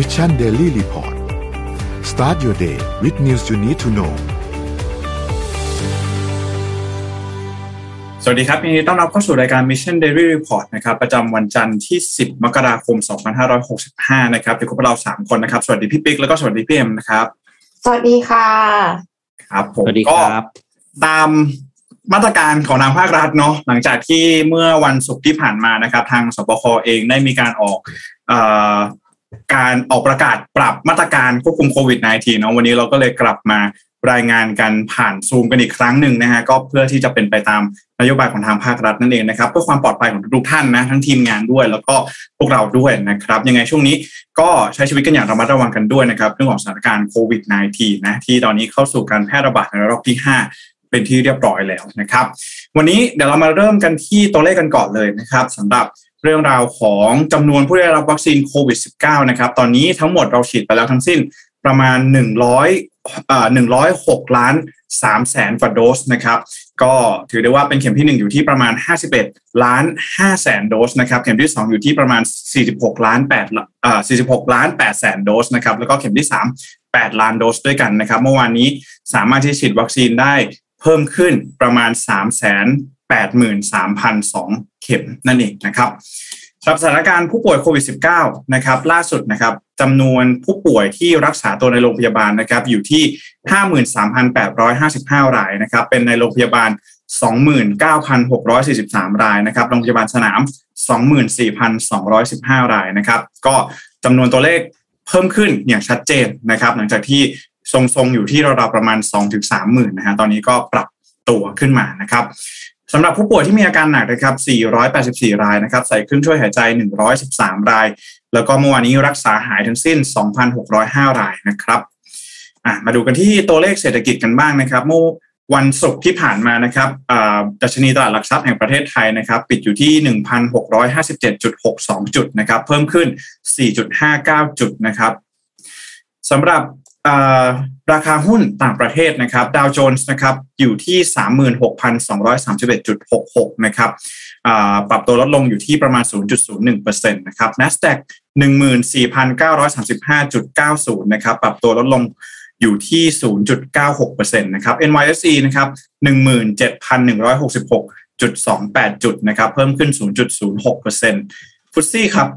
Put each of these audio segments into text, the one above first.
Mission Daily Report start your day with news you need to know สวัสดีครับยินดีต้อนรับเข้าสู่รายการ Mission Daily Report นะครับ ประจำวันจันทร์ที่ 10 มกราคม 2565 นะครับอยู่กับพวกเรา 3 คนนะครับ สวัสดีพี่ปิ๊กแล้วก็สวัสดีพี่เอ็มนะครับ สวัสดีค่ะ ครับผมสวัสดีก็ครับตามมาตรการของทางภาครัฐเนาะหลังจากที่เมื่อวันศุกร์ที่ผ่านมานะครับ ทางศบคเองได้มีการออกเออ การออกประกาศปรับมาตรการควบคุมโควิด -19 เนาะวันนี้เราก็เลยกลับมารายงานกันผ่านซูมกันอีกครั้งหนึ่งนะฮะก็เพื่อที่จะเป็นไปตามนโยบายของทางภาครัฐนั่นเองนะครับเพื่อความปลอดภัยของทุกท่านนะทั้งทีมงานด้วย แล้วก็พวกเราด้วยนะครับยังไงช่วงนี้ก็ใช้ชีวิตกันอย่างระมัดระวังกันด้วยนะครับเรื่องของสถานการณ์โควิด -19 นะที่ตอนนี้เข้าสู่การแพร่ระบาดในรอบที่ 5 เป็นที่เรียบร้อยแล้วนะครับ วันนี้เดี๋ยวเรามาเริ่มกันที่ตัวเลขกันก่อนเลยนะครับสำหรับ เรื่องราวของจำนวนผู้ได้รับวัคซีนโควิด -19 นะครับ ตอนนี้ทั้งหมดเราฉีดไปแล้วทั้งสิ้นประมาณ 100เอ่อ106 ล้าน3แสนกว่าโดสนะครับ ก็ถือได้ว่าเป็นเข็มที่ 1 อยู่ที่ประมาณ 51 ล้าน5แสนโดสนะครับ เข็มที่ 2 อยู่ที่ประมาณ 46 ล้าน8เอ่อ46 ล้าน8แสนโดสนะครับ แล้วก็เข็มที่ 3 8 ล้านโดสด้วยกันนะครับ เมื่อวานนี้สามารถที่ฉีดวัคซีนได้เพิ่มขึ้นประมาณ 3 8 3 2 เข็มนั่นเองนะครับสำหรับสถานการณ์ผู้ป่วยโควิด -19 นะครับล่าสุดนะครับจำนวนผู้ป่วยที่รักษาตัวในโรงพยาบาลนะครับอยู่ที่ 53,855 รายนะครับเป็นในโรงพยาบาล 29,643 รายนะครับโรงพยาบาลสนาม 24,215 รายนะครับก็จำนวนตัวเลขเพิ่มขึ้นอย่างชัดเจนนะครับหลังจากที่ทรงๆอยู่ที่ราวๆประมาณ 2-3 หมื่นนะฮะตอนนี้ก็ปรับตัวขึ้นมานะครับ สำหรับผู้ป่วยที่มีอาการหนักนะครับ 484 รายนะครับ ใส่เครื่องช่วยหายใจ 113 ราย แล้วก็เมื่อวานนี้รักษาหายทั้งสิ้น 2,605 รายนะครับมาดูกันที่ตัวเลขเศรษฐกิจกันบ้างนะครับ เมื่อวันศุกร์ที่ผ่านมานะครับดัชนีตลาดหลักทรัพย์แห่งประเทศไทยนะครับ ปิดอยู่ที่ 1,657.62 จุดนะครับ เพิ่มขึ้น 4.59 จุดนะครับสำหรับ ราคาหุ้นต่างประเทศนะครับดาวโจนส์นะครับอยู่ที่ 36,231.66 นะครับปรับตัวลดลงอยู่ที่ประมาณ 0.01%นะครับ NASDAQ 14,935.90 นะครับปรับตัวลดลงอยู่ที่ 0.96%นะครับ NYSE นะครับ17,166.28 จุดนะครับเพิ่มขึ้น 0.06%ฟุตซี่ครับ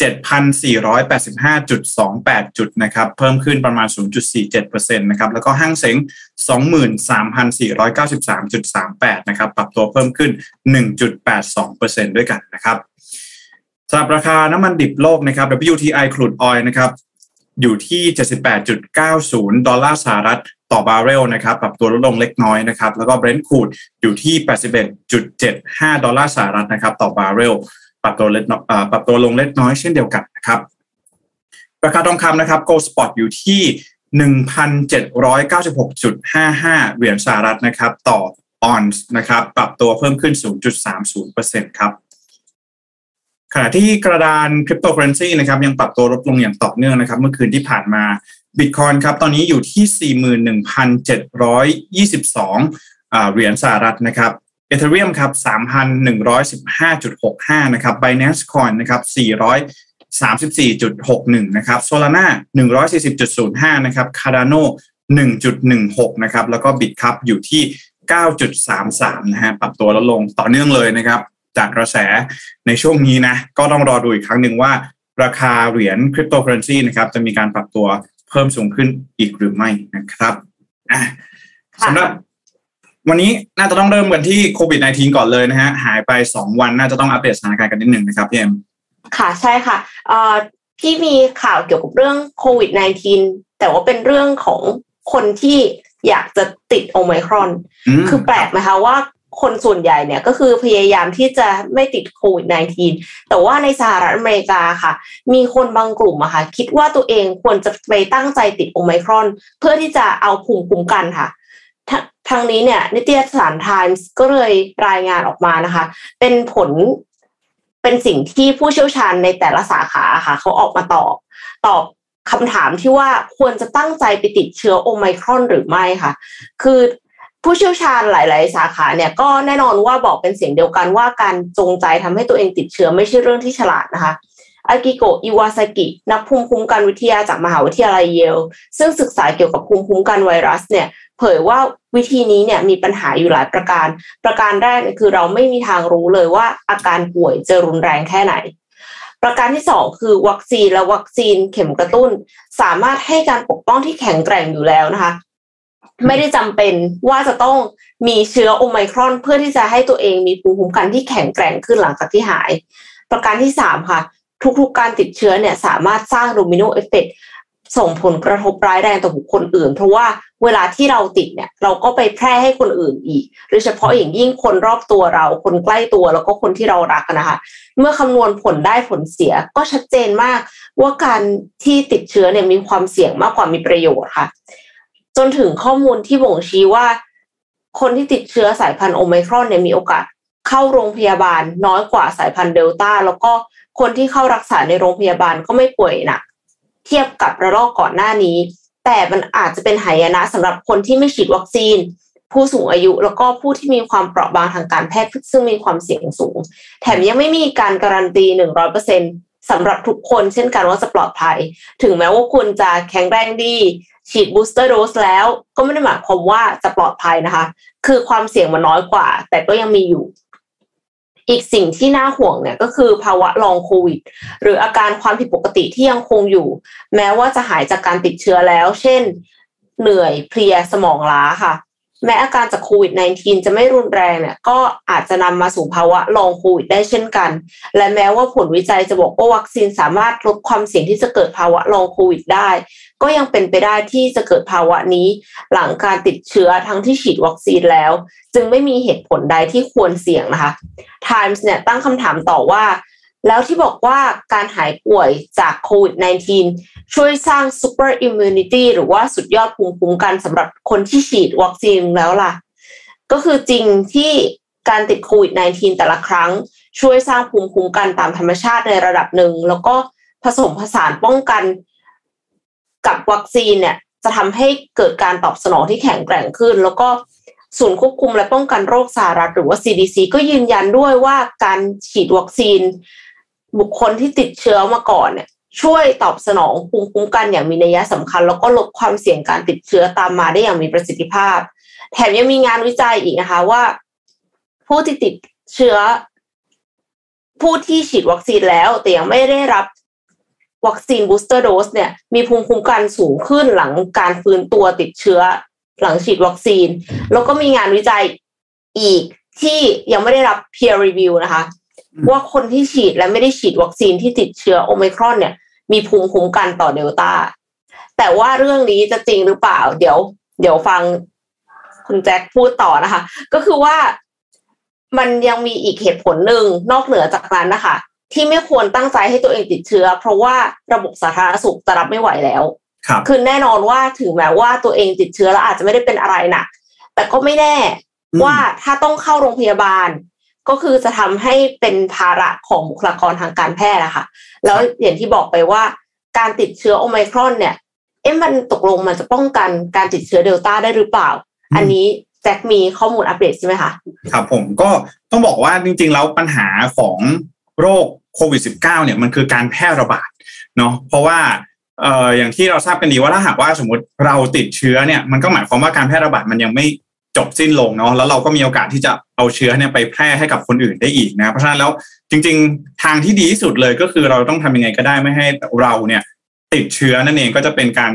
7,485.28 จุดนะครับเพิ่มขึ้นประมาณ 0.47%นะครับแล้วก็ห้างเซ็ง23,493.38นะครับปรับตัวเพิ่มขึ้น 1.82%ด้วยกันนะครับสำหรับราคาน้ำมันดิบโลกนะครับ WTI crude oil นะครับอยู่ที่ 78.90 ดอลลาร์สหรัฐต่อบาร์เรลนะครับปรับตัวลดลงเล็กน้อยนะครับแล้วก็ Brent crude อยู่ที่ 81.75 ดอลลาร์สหรัฐนะครับต่อบาร์เรล ปรับตัวเล็กปรับตัวลงเล็กน้อยเช่นเดียวกันนะครับราคาทองคำนะครับ Gold Spot อยู่ที่1,796.55 เหรียญสหรัฐนะครับ ต่อออนซ์นะครับ ปรับตัวเพิ่มขึ้น 0.30%ครับ ขณะที่กระดานคริปโตเคอร์เรนซีนะครับ ยังปรับตัวลดลงอย่างต่อเนื่องนะครับ เมื่อคืนที่ผ่านมาบิตคอยน์ครับ ตอนนี้อยู่ที่ 41,722เหรียญสหรัฐนะครับ เอเธเรียมครับ3,115.65นะครับ Binance Coin นะครับ434.61นะครับ Solana 140.05นะครับ Cardano 1.16นะครับแล้วก็ Bitcup อยู่ที่9.33นะฮะปรับตัวลดลงต่อเนื่องเลยนะครับจากกระแสในช่วงนี้นะก็ต้องรอดูอีกครั้งหนึ่งว่า ราคาเหรียญคริปโตเคอร์เรนซีนะครับจะมีการปรับตัวเพิ่มสูงขึ้นอีกหรือไม่นะครับสำหรับ วันนี้น่าจะต้องเริ่มกันที่โควิด -19 ก่อนเลยนะฮะ หายไป 2 วันน่าจะต้องอัปเดตสถานการณ์กันนิดหนึ่งนะครับพี่เอ็มค่ะใช่ค่ะเอ่อพี่มีข่าวเกี่ยวกับเรื่องโควิด -19 แต่ว่าเป็นเรื่องของคนที่อยากจะติดโอมิครอน คือแปลกไหมคะว่าคนส่วนใหญ่เนี่ยก็คือพยายามที่จะไม่ติดโควิด -19 แต่ว่าในสหรัฐอเมริกาค่ะ มีคนบางกลุ่มอะค่ะ คิดว่าตัวเองควรจะไปตั้งใจติดโอไมครอน เพื่อที่จะเอาภูมิคุ้มกันค่ะ ทางนี้เนี่ยนิตยสารไทมส์ก็เลยรายงานออกมานะคะ เป็นผลเป็นสิ่งที่ผู้เชี่ยวชาญในแต่ละสาขาค่ะเขาออกมาตอบตอบคำถามที่ว่าควรจะตั้งใจไปติดเชื้อโอไมครอนหรือไม่ค่ะ คือผู้เชี่ยวชาญหลาย ๆ สาขาเนี่ยก็แน่นอนว่าบอกเป็นเสียงเดียวกันว่าการจงใจทำให้ตัวเองติดเชื้อไม่ใช่เรื่องที่ฉลาดนะคะอากิโกะอิวาซากิ นักภูมิคุ้มกันวิทยาจากมหาวิทยาลัยเยล ซึ่งศึกษาเกี่ยวกับภูมิคุ้มกันไวรัสเนี่ย เผยว่าวิธีนี้เนี่ยมีปัญหาอยู่หลายประการ ประการแรกคือเราไม่มีทางรู้เลยว่าอาการป่วยจะรุนแรงแค่ไหน ประการที่สองคือวัคซีนและวัคซีนเข็มกระตุ้น สามารถให้การปกป้องที่แข็งแกร่งอยู่แล้วนะคะไม่ได้จำเป็นว่าจะต้องมีเชื้อโอไมครอน เพื่อที่จะให้ตัวเองมีภูมิคุ้มกันที่แข็งแกร่งขึ้นหลังจากที่หาย ประการที่สามค่ะ ทุกๆการติดเชื้อเนี่ยสามารถสร้างโดมิโนเอฟเฟก ส่งผลกระทบร้ายแรงต่อบุคคลอื่น เพราะว่าเวลาที่เราติดเนี่ยเราก็ไปแพร่ให้คนอื่นอีกโดยเฉพาะอย่างยิ่งคนรอบตัวเรา คนใกล้ตัวแล้วก็คนที่เรารักนะคะ เมื่อคำนวณผลได้ผลเสียก็ชัดเจนมาก ว่าการที่ติดเชื้อเนี่ยมีความเสี่ยงมากกว่ามีประโยชน์ค่ะ จนถึงข้อมูลที่บ่งชี้ว่า คนที่ติดเชื้อสายพันธุ์โอไมครอนเนี่ยมีโอกาสเข้าโรงพยาบาลน้อยกว่าสายพันธุ์เดลต้าแล้วก็คนที่เข้ารักษาในโรงพยาบาลก็ไม่ป่วยหนัก เทียบกับระลอกก่อนหน้านี้ แต่มันอาจจะเป็นหายนะสำหรับคนที่ไม่ฉีดวัคซีน ผู้สูงอายุแล้วก็ผู้ที่มีความเปราะบางทางการแพทย์ซึ่งมีความเสี่ยงสูง แถมยังไม่มีการการันตีหนึ่งร้อยเปอร์เซ็นสำหรับทุกคนเช่นกันว่าจะปลอดภัย ถึงแม้ว่าคุณจะแข็งแรงดี ฉีดบูสเตอร์โดสแล้ว ก็ไม่ได้หมายความว่าจะปลอดภัยนะคะ คือความเสี่ยงมันน้อยกว่า แต่ก็ยังมีอยู่ อีกสิ่งที่น่าห่วงเนี่ยก็คือภาวะลองโควิด หรืออาการความผิดปกติที่ยังคงอยู่ แม้ว่าจะหายจากการติดเชื้อแล้ว เช่น เหนื่อยเพลียสมองล้าค่ะ แม้อาการจากโควิด -19 จะไม่รุนแรงเนี่ยก็อาจจะนำมาสู่ภาวะลองโควิดได้เช่นกัน และแม้ว่าผลวิจัยจะบอกว่าวัคซีนสามารถลดความเสี่ยงที่จะเกิดภาวะลองโควิดได้ ก็ยังเป็นไปได้ที่จะเกิดภาวะนี้ หลังการติดเชื้อทั้งที่ฉีดวัคซีนแล้ว จึงไม่มีเหตุผลใดที่ควรเสี่ยงนะคะ Times เนี่ยตั้งคำถามต่อว่า แล้วที่บอกว่าการหายป่วยจากโควิด -19 ช่วยสร้าง super immunity หรือว่าสุดยอดภูมิคุ้มกันสำหรับคนที่ฉีดวัคซีนแล้วล่ะ ก็คือจริงที่การติดโควิด -19 แต่ละครั้ง ช่วยสร้างภูมิคุ้มกันตามธรรมชาติในระดับหนึ่ง แล้วก็ผสมผสานป้องกัน กับวัคซีนเนี่ยจะทำให้เกิดการตอบสนองที่แข็งแกร่งขึ้น แล้วก็ศูนย์ควบคุมและป้องกันโรคสหรัฐหรือว่า CDC ก็ยืนยันด้วยว่าการฉีดวัคซีน บุคคลที่ติดเชื้อมาก่อนเนี่ยช่วยตอบสนองภูมิคุ้มกันอย่างมีนัยสำคัญ แล้วก็ลดความเสี่ยงการติดเชื้อตามมาได้อย่างมีประสิทธิภาพ แถมยังมีงานวิจัยอีกนะคะว่า ผู้ที่ติดเชื้อ ผู้ที่ฉีดวัคซีนแล้ว แต่ยังไม่ได้รับ วัคซีน booster dose เนี่ยมีภูมิคุ้มกันสูงขึ้นหลังการฟื้นตัวติดเชื้อหลังฉีดวัคซีน แล้วก็มีงานวิจัยอีกที่ยังไม่ได้รับ peer review นะคะ ว่าคนที่ฉีดและไม่ได้ฉีดวัคซีนที่ติดเชื้อโอมิครอนเนี่ย มีภูมิคุ้มกันต่อเดลต้าแต่ว่าเรื่องนี้จะจริงหรือเปล่า เดี๋ยว เดี๋ยวฟังคุณแจ็คพูดต่อนะคะ ก็คือว่ามันยังมีอีกเหตุผลหนึ่งนอกเหนือจากนั้นนะคะ ที่ไม่ควรตั้งใจให้ตัวเองติดเชื้อ เพราะว่าระบบสาธารณสุขจะรับไม่ไหวแล้วครับคือแน่นอนว่าถึงแม้ว่าตัวเองติดเชื้อแล้วอาจจะไม่ได้เป็นอะไรหนักแต่ก็ไม่แน่ว่าถ้าต้องเข้าโรงพยาบาล ก็คือจะทำให้เป็นภาระของบุคลากรทางการแพทย์นะคะแล้วอย่างที่บอกไปว่าการติดเชื้อโอไมครอนเนี่ย เอ๊ะมันตกลงมันจะป้องกันการติดเชื้อเดลต้าได้หรือเปล่า อันนี้แจ็คมีข้อมูลอัปเดตใช่ไหมคะ ครับผมก็ต้องบอกว่าจริงๆแล้วปัญหาของ โรคโควิด -19 เนี่ยมันคือการแพร่ระบาดเนาะเพราะว่าเอ่ออย่างที่เราทราบกันดีว่าถ้าหากว่าสมมติเราติดเชื้อเนี่ยมันก็หมายความว่าการแพร่ระบาดมันยังไม่จบสิ้นลงเนาะแล้วเราก็มีโอกาสที่จะเอาเชื้อเนี่ยไปแพร่ให้กับคนอื่นได้อีกนะเพราะฉะนั้นแล้วจริง ๆ ทางที่ดีที่สุดเลยก็คือเราต้องทำยังไงก็ได้ไม่ให้เราเนี่ยติดเชื้อนั่นเองก็จะเป็นการ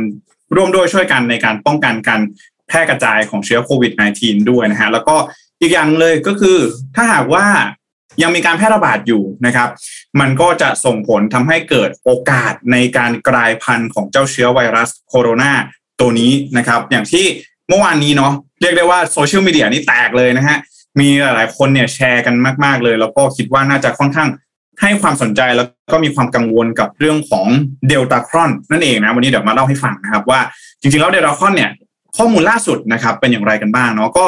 ร่วมด้วยช่วยกันในการป้องกันการแพร่กระจายของเชื้อโควิด -19 ด้วยนะฮะแล้วก็อีกอย่างเลยก็คือถ้าหากว่า ยังมีการแพร่ระบาดอยู่นะครับ มันก็จะส่งผลทำให้เกิดโอกาสในการกลายพันธุ์ของเจ้าเชื้อไวรัสโคโรนาตัวนี้นะครับ อย่างที่เมื่อวานนี้เนาะเรียกได้ว่าโซเชียลมีเดียนี่แตกเลยนะฮะมีหลายๆคนเนี่ยแชร์กันมาก ๆเลย แล้วก็คิดว่าน่าจะค่อนข้างให้ความสนใจแล้วก็มีความกังวลกับเรื่องของเดลต้าครอนนั่นเองนะวันนี้เดี๋ยวมาเล่าให้ฟังนะครับว่าจริงๆแล้วเดลต้าครอนเนี่ยข้อมูลล่าสุดนะครับเป็นอย่างไรกันบ้างเนาะก็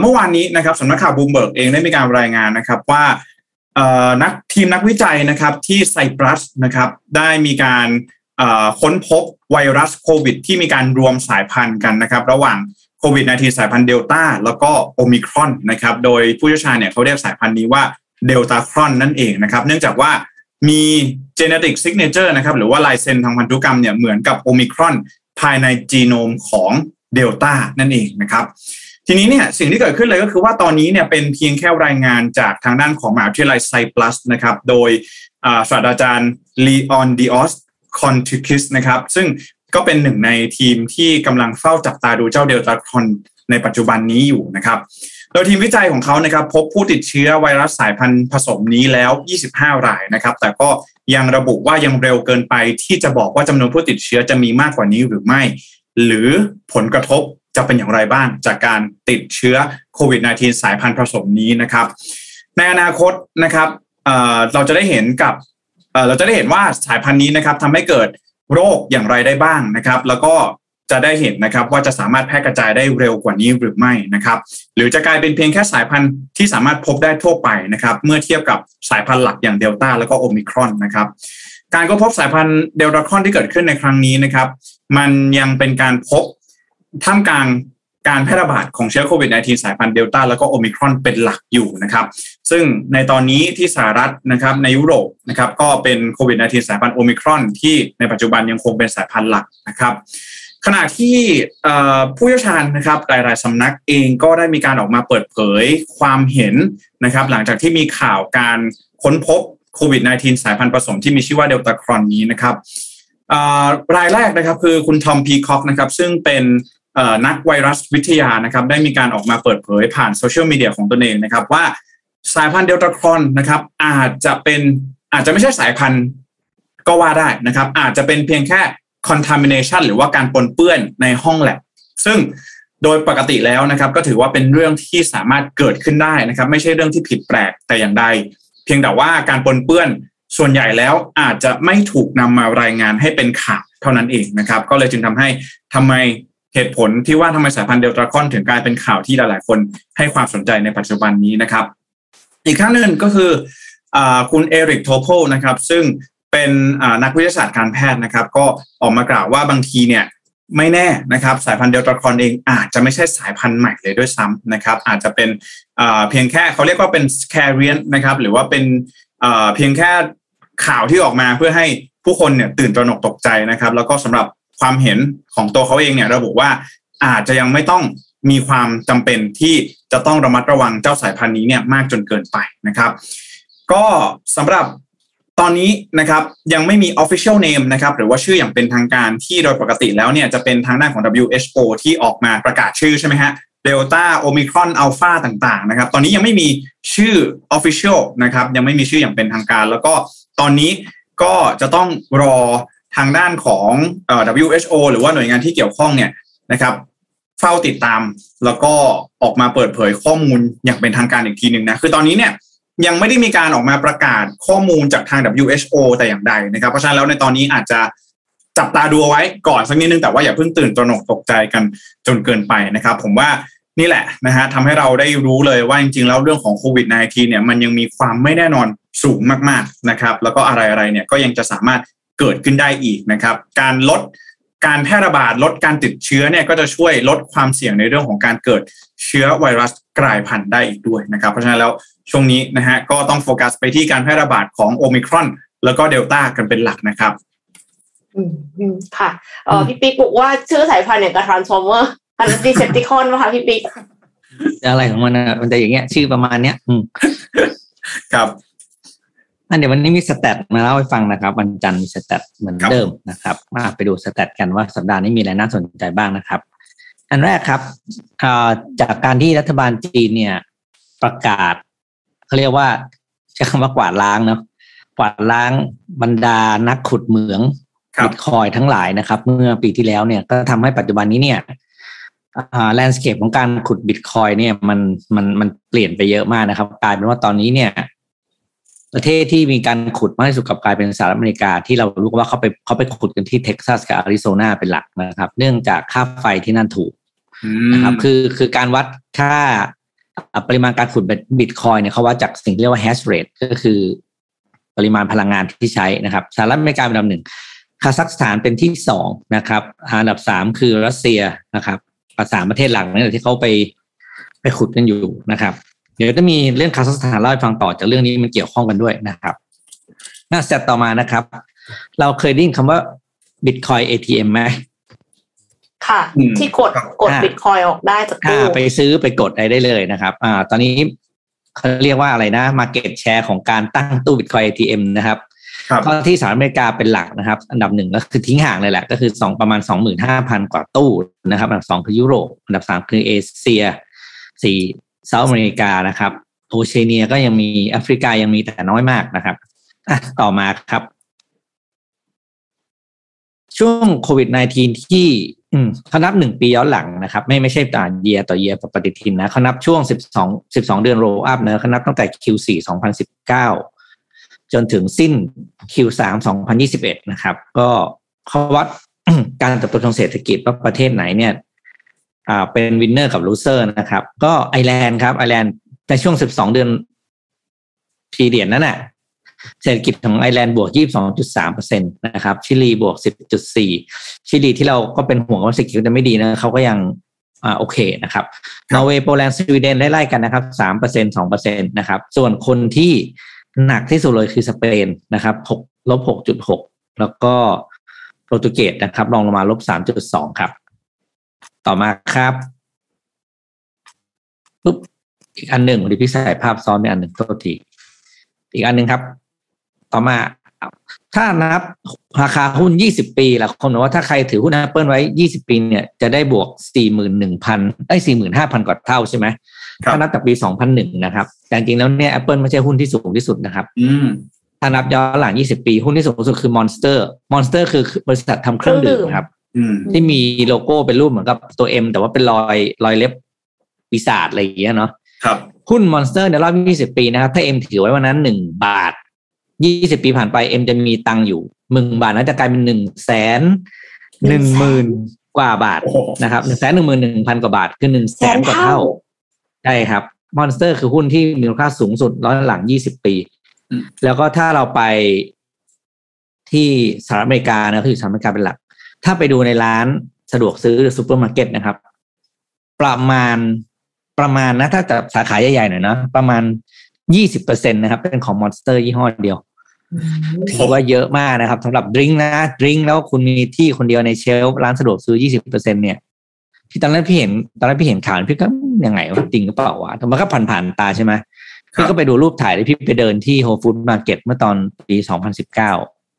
เมื่อวานนี้นะครับสำนักข่าวบลูมเบิร์กเองได้มีการรายงานนะครับว่านักทีมนักวิจัยนะครับที่ไซปรัสนะครับได้มีการค้นพบไวรัสโควิด ที่มีการรวมสายพันธุ์กันนะครับ ระหว่างโควิด -19 สายพันธุ์เดลต้าแล้วก็โอมิครอนนะครับ โดยผู้เชี่ยวชาญเนี่ยเขาเรียกสายพันธุ์นี้ว่าเดลต้าครอนนั่นเองนะครับ เนื่องจากว่ามี genetic signature นะครับ หรือว่าลายเซ็นทางพันธุกรรมเนี่ยเหมือนกับโอมิครอนภายในจีโนมของเดลต้านั่นเองนะครับ ทีนี้เนี่ยสิ่งที่เกิดขึ้นเลยก็คือว่าตอนนี้เนี่ยเป็นเพียงแค่รายงานจากทางด้านของมหาวิทยาลัยไซปรัสนะครับ โดยศาสตราจารย์ลีออนดิออสคอนทิคิสนะครับซึ่งก็เป็นหนึ่งในทีมที่กำลังเฝ้าจับตาดูเจ้าเดลต้าคอนในปัจจุบันนี้อยู่นะครับ โดยทีมวิจัยของเขานะครับ พบผู้ติดเชื้อไวรัสสายพันธุ์ผสมนี้แล้ว 25 รายนะครับ แต่ก็ยังระบุว่ายังเร็วเกินไปที่จะบอกว่าจำนวนผู้ติดเชื้อจะมีมากกว่านี้หรือไม่ หรือผลกระทบ จะเป็นอย่างไรบ้าง จากการติดเชื้อโควิด -19 สายพันธุ์ผสมนี้นะครับ ในอนาคตนะครับเราจะได้เห็นกับเราจะได้เห็นว่าสายพันธุ์นี้นะครับทำให้เกิดโรคอย่างไรได้บ้างนะครับ แล้วก็จะได้เห็นนะครับว่าจะสามารถแพร่กระจายได้เร็วกว่านี้หรือไม่นะครับ หรือจะกลายเป็นเพียงแค่สายพันธุ์ที่สามารถพบได้ทั่วไปนะครับ เมื่อเทียบกับสายพันธุ์หลักอย่างเดลต้าแล้วก็โอมิครอนนะครับ การก็พบสายพันธุ์เดลต้าครอนที่เกิดขึ้นในครั้งนี้นะครับ มันยังเป็นการพบ ท่ามกลางการแพร่ระบาดของเชื้อโควิด -19 สายพันธุ์เดลต้าแล้วก็โอมิครอนเป็นหลักอยู่นะครับ ซึ่งในตอนนี้ที่สหรัฐนะครับในยุโรปนะครับก็เป็นโควิด -19 สายพันธุ์โอมิครอนที่ในปัจจุบันยังคงเป็นสายพันธุ์หลักนะครับ ขณะที่ผู้เชี่ยวชาญนะครับหลาย ๆสำนักเองก็ได้มีการออกมาเปิดเผยความเห็นนะครับ หลังจากที่มีข่าวการค้นพบโควิด -19 สายพันธุ์ผสมที่มีชื่อว่าเดลต้าครอนนี้นะครับรายแรกนะครับคือคุณทอมพีคอกนะครับซึ่งเป็น นักไวรัสวิทยานะครับได้มีการออกมาเปิดเผยผ่านโซเชียลมีเดียของตนเองนะครับว่าสายพันธุ์เดลต้าครอนนะครับอาจจะเป็นอาจจะไม่ใช่สายพันธุ์ก็ว่าได้นะครับ อาจจะเป็นเพียงแค่ contamination หรือว่าการปนเปื้อนในห้องแลบซึ่งโดยปกติแล้วนะครับ ก็ถือว่าเป็นเรื่องที่สามารถเกิดขึ้นได้นะครับ ไม่ใช่เรื่องที่ผิดแปลกแต่อย่างใด เพียงแต่ว่าการปนเปื้อนส่วนใหญ่แล้วอาจจะไม่ถูกนำมารายงานให้เป็นข่าวเท่านั้นเองนะครับ ก็เลยจึงทำให้ทำไม เหตุผลที่ว่าทำไมสายพันธุ์เดลต้าคอนถึงกลายเป็นข่าวที่หลาย ๆ คนให้ความสนใจในปัจจุบันนี้นะครับ อีกข้างหนึ่งก็คืออคุณเอริกโทโพนะครับ ซึ่งเป็นนักวิทยาศาสตร์การแพทย์นะครับ ก็ออกมากล่าวว่าบางทีเนี่ยไม่แน่นะครับ สายพันธุ์เดลต้าคอนเองอาจจะไม่ใช่สายพันธุ์ใหม่เลยด้วยซ้ำนะครับ อาจจะเป็นเพียงแค่เขาเรียกว่าเป็นแคเรียนนะครับ หรือว่าเป็นเพียงแค่ข่าวที่ออกมาเพื่อให้ผู้คนเนี่ยตื่นตระหนกตกใจนะครับ แล้วก็สำหรับ ความเห็นของตัวเขาเองเนี่ยระบุว่าอาจจะยังไม่ต้องมีความจำเป็นที่จะต้องระมัดระวังเจ้าสายพันธุ์นี้เนี่ยมากจนเกินไปนะครับ ก็สำหรับตอนนี้นะครับยังไม่มี official name นะครับหรือว่าชื่ออย่างเป็นทางการที่โดยปกติแล้วเนี่ยจะเป็นทางด้านของ WHO ที่ออกมาประกาศชื่อใช่ไหมฮะเดลต้าโอมิครอนอัลฟาต่างๆนะครับ ตอนนี้ยังไม่มีชื่อ official นะครับยังไม่มีชื่ออย่างเป็นทางการ แล้วก็ตอนนี้ก็จะต้องรอ ทางด้านของ WHO หรือว่าหน่วยงานที่เกี่ยวข้องเนี่ยนะครับ เฝ้าติดตามแล้วก็ออกมาเปิดเผยข้อมูลอย่างเป็นทางการอีกทีหนึ่งนะคือตอนนี้เนี่ยยังไม่ได้มีการออกมาประกาศข้อมูลจากทาง WHO แต่อย่างใดนะครับ เพราะฉะนั้นแล้วในตอนนี้อาจจะจับตาดูไว้ก่อนสักนิดนึงแต่ว่าอย่าเพิ่งตื่นตระหนกตกใจกันจนเกินไปนะครับ ผมว่านี่แหละนะฮะทำให้เราได้รู้เลยว่าจริงๆแล้วเรื่องของโควิด -19 เนี่ยมันยังมีความไม่แน่นอนสูงมากๆนะครับ แล้วก็อะไรๆเนี่ยก็ยังจะสามารถ เกิดขึ้นได้อีกนะครับ การลดการแพร่ระบาดลดการติดเชื้อเนี่ยก็จะช่วยลดความเสี่ยงในเรื่องของการเกิดเชื้อไวรัสกลายพันธุ์ได้อีกด้วยนะครับ เพราะฉะนั้นแล้วช่วงนี้นะฮะก็ต้องโฟกัสไปที่การแพร่ระบาดของโอมิครอน แล้วก็เดลต้ากันเป็นหลักนะครับอืมค่ะเออพี่ปิ๊กบอกว่าชื่อสายพันธุ์เนี่ยกับทรานส์ฟอร์เมอร์อันดีเซปติคอนป่ะคะพี่ปิ๊กอะไรของมันนะมันจะอย่างเงี้ย ชื่อประมาณเนี้ย อืมครับ อันเดี๋ยววันนี้มีสแตทมาเล่าให้ฟังนะครับ วันจันทร์มีสแตทเหมือนเดิมนะครับมาไปดูสแตทกันว่าสัปดาห์นี้มีอะไรน่าสนใจบ้างนะครับ อันแรกครับจากการที่รัฐบาลจีนเนี่ย ประกาศเขาเรียกว่าใช้คำว่ากวาดล้างเนาะกวาดล้างบรรดานักขุดเหมืองบิตคอยทั้งหลายนะครับ เมื่อปีที่แล้วเนี่ยก็ทำให้ปัจจุบันนี้เนี่ยlandscape ของการขุดบิตคอยน์เนี่ยมันมันมันเปลี่ยนไปเยอะมากนะครับ กลายเป็นว่าตอนนี้เนี่ย ประเทศที่มีการขุดมากที่สุดกลับกลายเป็นสหรัฐอเมริกาที่เรารู้ว่าเขาไปเขาไปขุดกันที่เท็กซัสกับอาริโซนาเป็นหลักนะครับ เนื่องจากค่าไฟที่นั่นถูกนะครับคือคือการวัดค่าปริมาณการขุดบิตคอยน์เนี่ยเขาวัดจากสิ่งที่เรียกว่า hash rate ก็คือปริมาณพลังงานที่ใช้นะครับสหรัฐอเมริกาเป็นอันดับหนึ่งคาซัคสถานเป็นที่สองนะครับ อันดับสามคือรัสเซียนะครับสามประเทศหลักนี่ที่เขาไปไปขุดกันอยู่นะครับ เดี๋ยวจะมีเรื่องคาซัคสถานเล่าให้ฟังต่อจากเรื่องนี้มันเกี่ยวข้องกันด้วยนะครับน่ะ step ต่อมานะครับ เราเคยได้ยินคำว่า Bitcoin ATM ไหมค่ะอืมที่กดครับกดบิตคอยน์ออกได้จากอ่าตู้ไปซื้อไปกดอะไรได้เลยนะครับ อ่า ตอนนี้เขาเรียกว่าอะไรนะ Market Share ของการตั้งตู้ Bitcoin ATM นะครับครับก็ที่สหรัฐอเมริกาเป็นหลักนะครับ อันดับหนึ่งก็คือทิ้งห่างเลยแหละ ก็คือสองประมาณสองหมื่นห้าพันกว่าตู้นะครับ อันดับสองคือยุโรป อันดับสามคือเอเชียสี่ South America นะครับโอเชียเนียก็ยังมีแอฟริกายังมีแต่น้อยมากนะครับอะต่อมาครับ ช่วงโควิด -19 ที่เขานับหนึ่งปีย้อนหลังนะครับ ไม่ไม่ใช่ต่อเยียต่อเยียปฏิทินนะเขานับช่วงสิบสองสิบสองเดือน roll up นะเขานับตั้งแต่ Q4 2019จนถึงสิ้น Q3 2021นะครับ ก็เขาวัดการเติบโตทางเศรษฐกิจว่าประเทศไหนเนี่ย อ่าเป็น winner กับ loser นะครับ ก็ไอร์แลนด์ครับไอร์แลนด์ในช่วง 12 เดือนพีเดียนนั้นน่ะเศรษฐกิจของไอร์แลนด์บวก 22.3เปอร์เซ็นต์นะครับ ชิลีบวก 10.4 ชิลีที่เราก็เป็นห่วงว่าเศรษฐกิจจะไม่ดีนะเขาก็ยังอ่าโอเคนะครับ นอร์เวย์โปแลนด์สวีเดนไล่ๆกันนะครับ3เปอร์เซ็นต์2เปอร์เซ็นต์นะครับ ส่วนคนที่หนักที่สุดเลยคือสเปนนะครับ6ลบ6.6แล้วก็โปรตุเกสนะครับรองลงมาลบ3.2ครับ ต่อมาครับปุ๊บอีกอันหนึ่งหรือพี่ใส่ภาพซ้อนในอันหนึ่งโทษทีอีกอันหนึ่งครับ ต่อมา ถ้านับราคาหุ้น20ปีแล้วคนบอกว่าถ้าใครถือหุ้น Apple ไว้20ปีเนี่ยจะได้บวก41,000ไอ้45,000กว่าเท่าใช่ไหมครับถ้านับจากปี2001นะครับ แต่จริงๆแล้วเนี่ย Apple ไม่ใช่หุ้นที่สูงที่สุดนะครับ อืมถ้านับย้อนหลัง20ปี หุ้นที่สูงที่สุดคือ Monster Monster คือบริษัททำเครื่องดื่มครับอืม ที่มีโลโก้เป็นรูปเหมือนกับตัว M แต่ว่าเป็นรอยรอยเล็บปีศาจอะไรอย่างเงี้ยเนาะครับหุ้น Monster ในรอบ 20 ปีนะครับ ถ้า M ถือไว้วันนั้นหนึ่งบาท 20 ปีผ่านไป M จะมีตังค์อยู่หนึ่งบาทนั้นจะกลายเป็นหนึ่งแสนหนึ่งหมื่นกว่าบาทโอ้โหนะครับหนึ่งแสนหนึ่งหมื่นหนึ่งพันกว่าบาทคือหนึ่งแสนกว่าเท่าใช่ครับ Monster คือหุ้นที่มีมูลค่าสูงสุดย้อนหลัง 20 ปีอืมแล้วก็ถ้าเราไปที่สหรัฐอเมริกานะคือสหรัฐอเมริกาเป็นหลัก ถ้าไปดูในร้านสะดวกซื้อหรือซูเปอร์มาร์เก็ตนะครับ ประมาณประมาณนะ ถ้าจะสาขาใหญ่ๆหน่อยนะประมาณยี่สิบเปอร์เซ็นต์นะครับ เป็นของ Monster ยี่ห้อเดียวถือว่าเยอะมากนะครับสำหรับ drink นะ drink แล้วคุณมีที่คนเดียวใน shelf ร้านสะดวกซื้อยี่สิบเปอร์เซ็นต์เนี่ยที่ตอนแรกพี่เห็นตอนแรกพี่เห็นข่าวพี่ก็ยังไงว่าจริงหรือเปล่าวะแต่มันก็ผ่านๆตาใช่ไหมพี่ก็ไปดูรูปถ่ายที่พี่ไปเดินที่โฮ f ู d มาร์เก็ตเมื่อตอนปีสองพันสิบเก้า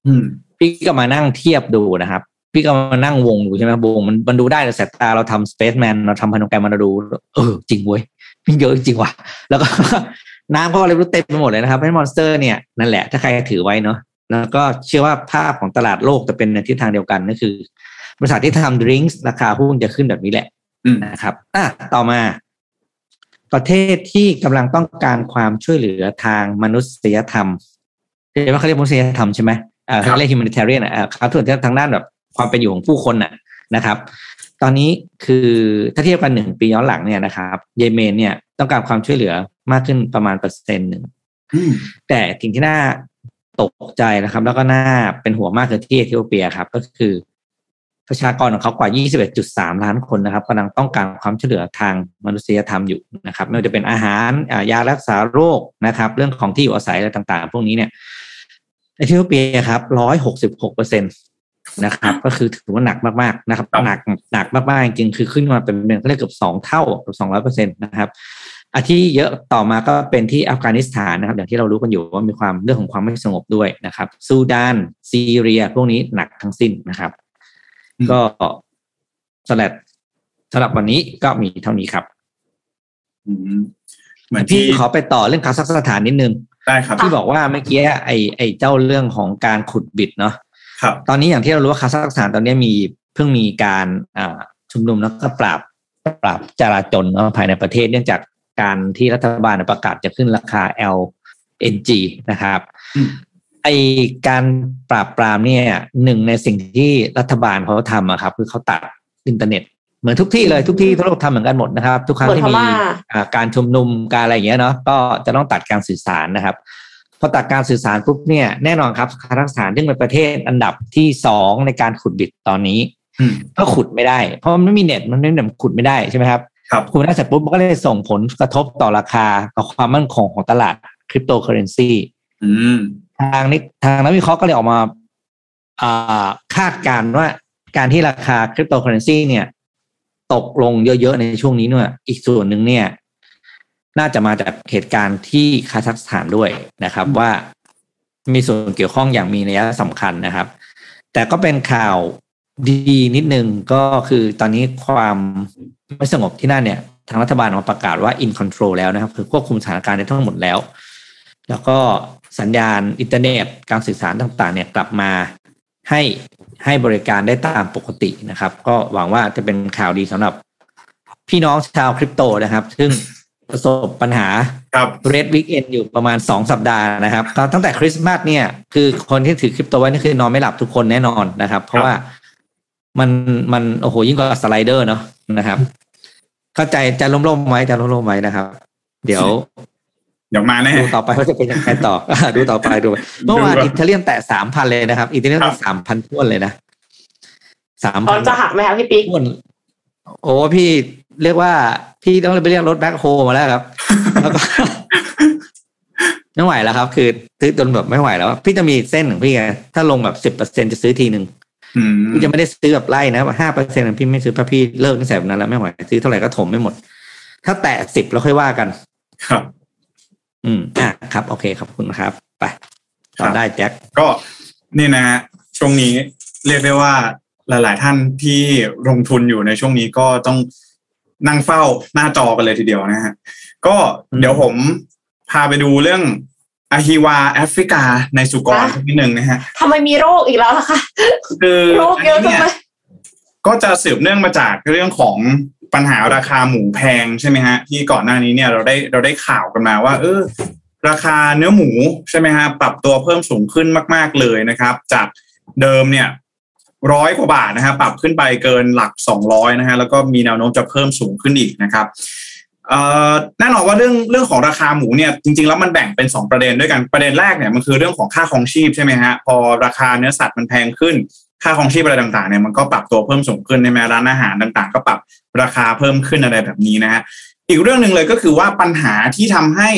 อืมพี่ก็มานั่งเทียบดูนะครับ พี่ก็มานั่งวงดูใช่ไหมวงมันมันดูได้แต่สายตาเราทำ Spaceman เราทำ planogram มันเราดูเออจริงเว้ยมันเยอะจริงว่ะ แล้วก็น้ำก็อะไรไม่รู้เต็มไปหมดเลยนะครับให้ Monster เนี่ยนั่นแหละถ้าใครถือไว้เนาะแล้วก็เชื่อว่าภาพของตลาดโลกจะเป็นในทิศทางเดียวกันนั่นคือบริษัทที่ทำ drink ราคาหุ้นจะขึ้นแบบนี้แหละอืมนะครับอะต่อมา ประเทศที่กำลังต้องการความช่วยเหลือทางมนุษยธรรมเรียกว่าเขาเรียกมนุษยธรรมใช่ไหมอ่าเขาเรียก humanitarian อะอ่าเขาถึงทางด้านแบบ ความเป็นอยู่ของผู้คนน่ะนะครับ ตอนนี้คือถ้าเทียบกันหนึ่งปีย้อนหลังเนี่ยนะครับ เยเมนเนี่ยต้องการความช่วยเหลือมากขึ้นประมาณเปอร์เซ็นต์หนึ่งอืมแต่สิ่งที่น่าตกใจนะครับ แล้วก็น่าเป็นห่วงมากคือที่เอธิโอเปียครับ ก็คือประชากรของเขากว่า 21.3 ล้านคนนะครับกำลังต้องการความช่วยเหลือทางมนุษยธรรมอยู่นะครับ ไม่ว่าจะเป็นอาหารอ่ายารักษาโรคนะครับ เรื่องของที่อยู่อาศัยอะไรต่าง ๆ พวกนี้เนี่ยเอธิโอเปียครับ 166เปอร์เซ็นต นะครับ ก็คือถือว่าหนักมากๆนะครับ หนักหนักมากๆจริงๆคือขึ้นมาเป็นเป็นก็เรียกเกือบสองเท่าเกือบสองร้อยเปอร์เซ็นตนะครับอาที่เยอะต่อมาก็เป็นที่อัฟกานิสถานนะครับ อย่างที่เรารู้กันอยู่ว่ามีความเรื่องของความไม่สงบด้วยนะครับซูดานซีเรีย พวกนี้หนักทั้งสิ้นนะครับอืมก็สำหรับสำหรับวันนี้ก็มีเท่านี้ครับอืมเหมือนพี่ที่ขอไปต่อเรื่องคาซัคสถานนิดนึงได้ครับที่บอกว่าเมื่อกี้ไอไอเจ้าเรื่องของการขุดบิดเนาะ ครับ ตอนนี้อย่างที่เรารู้ว่าคาซัคสถานตอนนี้มีเพิ่งมีการอ่าชุมนุมแล้วก็ปราบปราบจลาจลเนาะภายในประเทศเนื่องจากการที่รัฐบาลประกาศจะขึ้นราคา LNG นะครับอืมไอการปราบปรามเนี่ยหนึ่งในสิ่งที่รัฐบาลเขาทำอะครับ คือเขาตัดอินเทอร์เน็ตเหมือนทุกที่เลยทุกที่ทั่วโลกทำเหมือนกันหมดนะครับ ทุกครั้งที่เหมืมีอนพม่าอ่าการชุมนุมการอะไรอย่างเงี้ยเนาะก็จะต้องตัดการสื่อสารนะครับ พอตัดการสื่อสารปุ๊บเนี่ยแน่นอนครับคาซัคสถานซึ่งเป็นประเทศอันดับที่สองในการขุดบิดตอนนี้อืมก็ขุดไม่ได้ เพราะมันไม่มีเน็ตมันไม่มีเน็ตขุดไม่ได้ใช่ไหมครับครับขุดไม่ได้เสร็จปุ๊บมันก็เลยส่งผลกระทบต่อราคากับความมั่นคงของตลาดคริปโตเคอเรนซีอืมพทางนี้ทางนักวิเคราะห์ก็เลยออกมาคาดการว่าการที่ราคาคริปโตเคอเรนซีเนี่ย ตกลงเยอะๆในช่วงนี้เนี่ยอีกส่วนหนึ่งเนี่ย น่าจะมาจากเหตุการณ์ที่คาซัคสถานด้วยนะครับ ว่ามีส่วนเกี่ยวข้องอย่างมีนัยสำคัญนะครับ แต่ก็เป็นข่าวดีนิดนึงก็คือตอนนี้ความไม่สงบที่นั่นเนี่ย ทางรัฐบาลออกมาประกาศว่า in control แล้วนะครับ คือควบคุมสถานการณ์ได้ทั้งหมดแล้ว แล้วก็สัญญาณอินเทอร์เน็ตการสื่อสารต่างๆ เนี่ยกลับมาให้ให้บริการได้ตามปกตินะครับ ก็หวังว่าจะเป็นข่าวดีสำหรับพี่น้องชาวคริปโตนะครับ ซึ่ง ประสบปัญหา red weekend อยู่ประมาณสองสัปดาห์นะครับตั้งแต่คริสต์มาสเนี่ย คือคนที่ถือคริปโตไว้นี่คือนอนไม่หลับทุกคนแน่นอนนะครับ เพราะว่ามันมันโอ้โหยิ่งกว่า slider เนาะนะครับ เข้าใจจะล้มๆไว้จะล้มๆไว้นะครับ เดี๋ยวเดี๋ยวมาแน่ดูต่อไปว่าจะเป็นยังไงต่อดูต่อไปดูเมื่อวานอิตาเลียนแตะสามพันเลยนะครับ อิตาเลียนสามพันท้วนเลยนะสามพันจะหักไหมครับพี่ปิ๊ก โอ้พี่เรียกว่า พี่ต้องไปเรียกรถแบ็คโฮมาแล้วครับแล้วก็ไม่ไหวแล้วครับ คือซื้อจนแบบไม่ไหวแล้ว พี่จะมีเส้นของพี่ไงถ้าลงแบบสิบเปอร์เซ็นจะซื้อทีหนึ่งพี่จะไม่ได้ซื้อแบบไล่นะห้าเปอร์เซ็นต์พี่ไม่ซื้อเพราะพี่เลิกตั้งแต่แบบนั้นแล้วไม่ไหวซื้อเท่าไหร่ก็ถมไม่หมด ถ้าแตะสิบแล้วค่อยว่ากัน ครับ อืมอะครับ โอเคขอบคุณครับ ไปต่อได้แจ็คก็นี่นะฮะช่วงนี้เรียกได้ว่า หลาย ๆ ท่านที่ลงทุนอยู่ในช่วงนี้ก็ต้องนั่งเฝ้าหน้าจอกันเลยทีเดียวนะฮะก็เดี๋ยวผมพาไปดูเรื่องอะฮิวาแอฟริกาในสุกรนิดหนึ่งนะฮะทำไมมีโรคอีกแล้วล่ะคะคือโรคเยอะจังเลยก็จะสืบเนื่องมาจากเรื่องของปัญหาราคาหมูแพงใช่ไหมฮะที่ก่อนหน้านี้เนี่ยเราได้เราได้ข่าวกันมาว่า เออ ราคาเนื้อหมูใช่ไหมฮะปรับตัวเพิ่มสูงขึ้นมาก ๆเลยนะครับ จากเดิมเนี่ย ร้อยกว่าบาทนะฮะปรับขึ้นไปเกินหลักสองร้อยนะฮะแล้วก็มีแนวโน้มจะเพิ่มสูงขึ้นอีกนะครับแน่นอนว่าเรื่องเรื่องของราคาหมูเนี่ยจริงๆแล้วมันแบ่งเป็น 2 ประเด็นด้วยกันประเด็นแรกเนี่ยมันคือเรื่องของค่าครองชีพใช่ไหมฮะพอราคาเนื้อสัตว์มันแพงขึ้นค่าครองชีพอะไรต่างๆเนี่ยมันก็ปรับตัวเพิ่มสูงขึ้นในแม้ร้านอาหารต่างๆ ก็ปรับราคาเพิ่มขึ้นอะไรแบบนี้นะฮะอีกเรื่องหนึ่งเลยก็คือว่าปัญหาที่ทำให้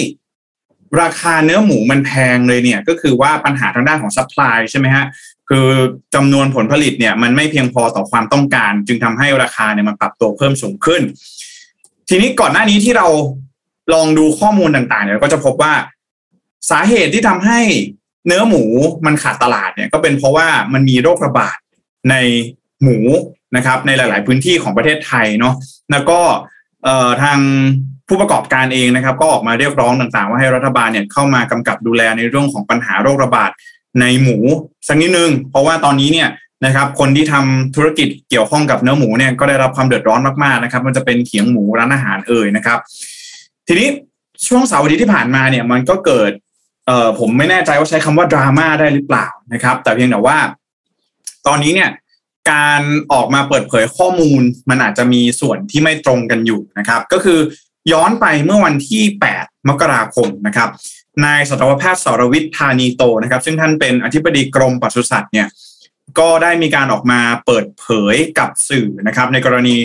ราคาเนื้อหมูมันแพงเลยเนี่ยก็คือว่าปัญหาทางด้านของ supply ใช่ไหมฮะ คือจำนวนผลผลิตเนี่ยมันไม่เพียงพอต่อความต้องการ จึงทำให้ราคาเนี่ยมันปรับตัวเพิ่มสูงขึ้น ทีนี้ก่อนหน้านี้ที่เราลองดูข้อมูลต่างๆเนี่ยก็จะพบว่าสาเหตุที่ทำให้เนื้อหมูมันขาดตลาดเนี่ยก็เป็นเพราะว่ามันมีโรคระบาดในหมูนะครับ ในหลาย ๆ พื้นที่ของประเทศไทยเนาะแล้วก็ทางผู้ประกอบการเองนะครับ ก็ออกมาเรียกร้องต่าง ๆ ว่าให้รัฐบาลเนี่ยเข้ามากำกับดูแลในเรื่องของปัญหาโรคระบาด ในหมูสักนิดนึง เพราะว่าตอนนี้เนี่ยนะครับคนที่ทำธุรกิจเกี่ยวข้องกับเนื้อหมูเนี่ยก็ได้รับความเดือดร้อนมากๆนะครับ มันจะเป็นเขียงหมูร้านอาหารเอ่ยนะครับ ทีนี้ช่วงเสาร์อาทิตย์ที่ผ่านมาเนี่ยมันก็เกิดเอ่อผมไม่แน่ใจว่าใช้คำว่าดราม่าได้หรือเปล่านะครับ แต่เพียงแต่ว่า ตอนนี้เนี่ยการออกมาเปิดเผยข้อมูล มันอาจจะมีส่วนที่ไม่ตรงกันอยู่นะครับ ก็คือย้อนไปเมื่อวันที่ 8 มกราคมนะครับ นายสัตวแพทย์สรวิทย์ธานีโตนะครับ ซึ่งท่านเป็นอธิบดีกรมปศุสัตว์เนี่ยก็ได้มีการออกมาเปิดเผยกับสื่อนะครับ ในกรณี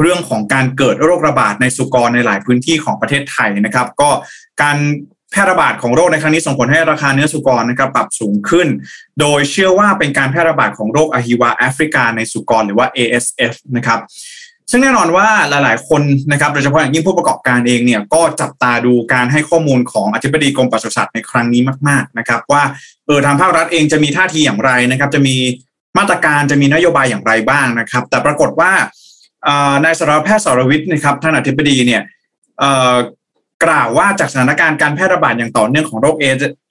เรื่องของการเกิดโรคระบาดในสุกรในหลายพื้นที่ของประเทศไทยนะครับ ก็การแพร่ระบาดของโรคในครั้งนี้ส่งผลให้ราคาเนื้อสุกรนะครับปรับสูงขึ้น โดยเชื่อว่าเป็นการแพร่ระบาดของโรคอะฮิวาแอฟริกาในสุกรหรือว่า ASF นะครับ ซึ่งแน่นอนว่าหลาย ๆ คนนะครับโดยเฉพาะอย่างยิ่งผู้ประกอบการเองเนี่ยก็จับตาดูการให้ข้อมูลของอธิบดีกรมปศุสัตว์ในครั้งนี้มาก ๆ นะครับ ว่าเออทางภาครัฐเองจะมีท่าทีอย่างไรนะครับ จะมีมาตรการจะมีนโยบายอย่างไรบ้างนะครับ แต่ปรากฏว่านายสารแพทย์สรวิทย์นะครับท่านอธิบดีเนี่ยกล่าวว่าจากสถานการณ์การแพร่ระบาดอย่างต่อเนื่องของโรค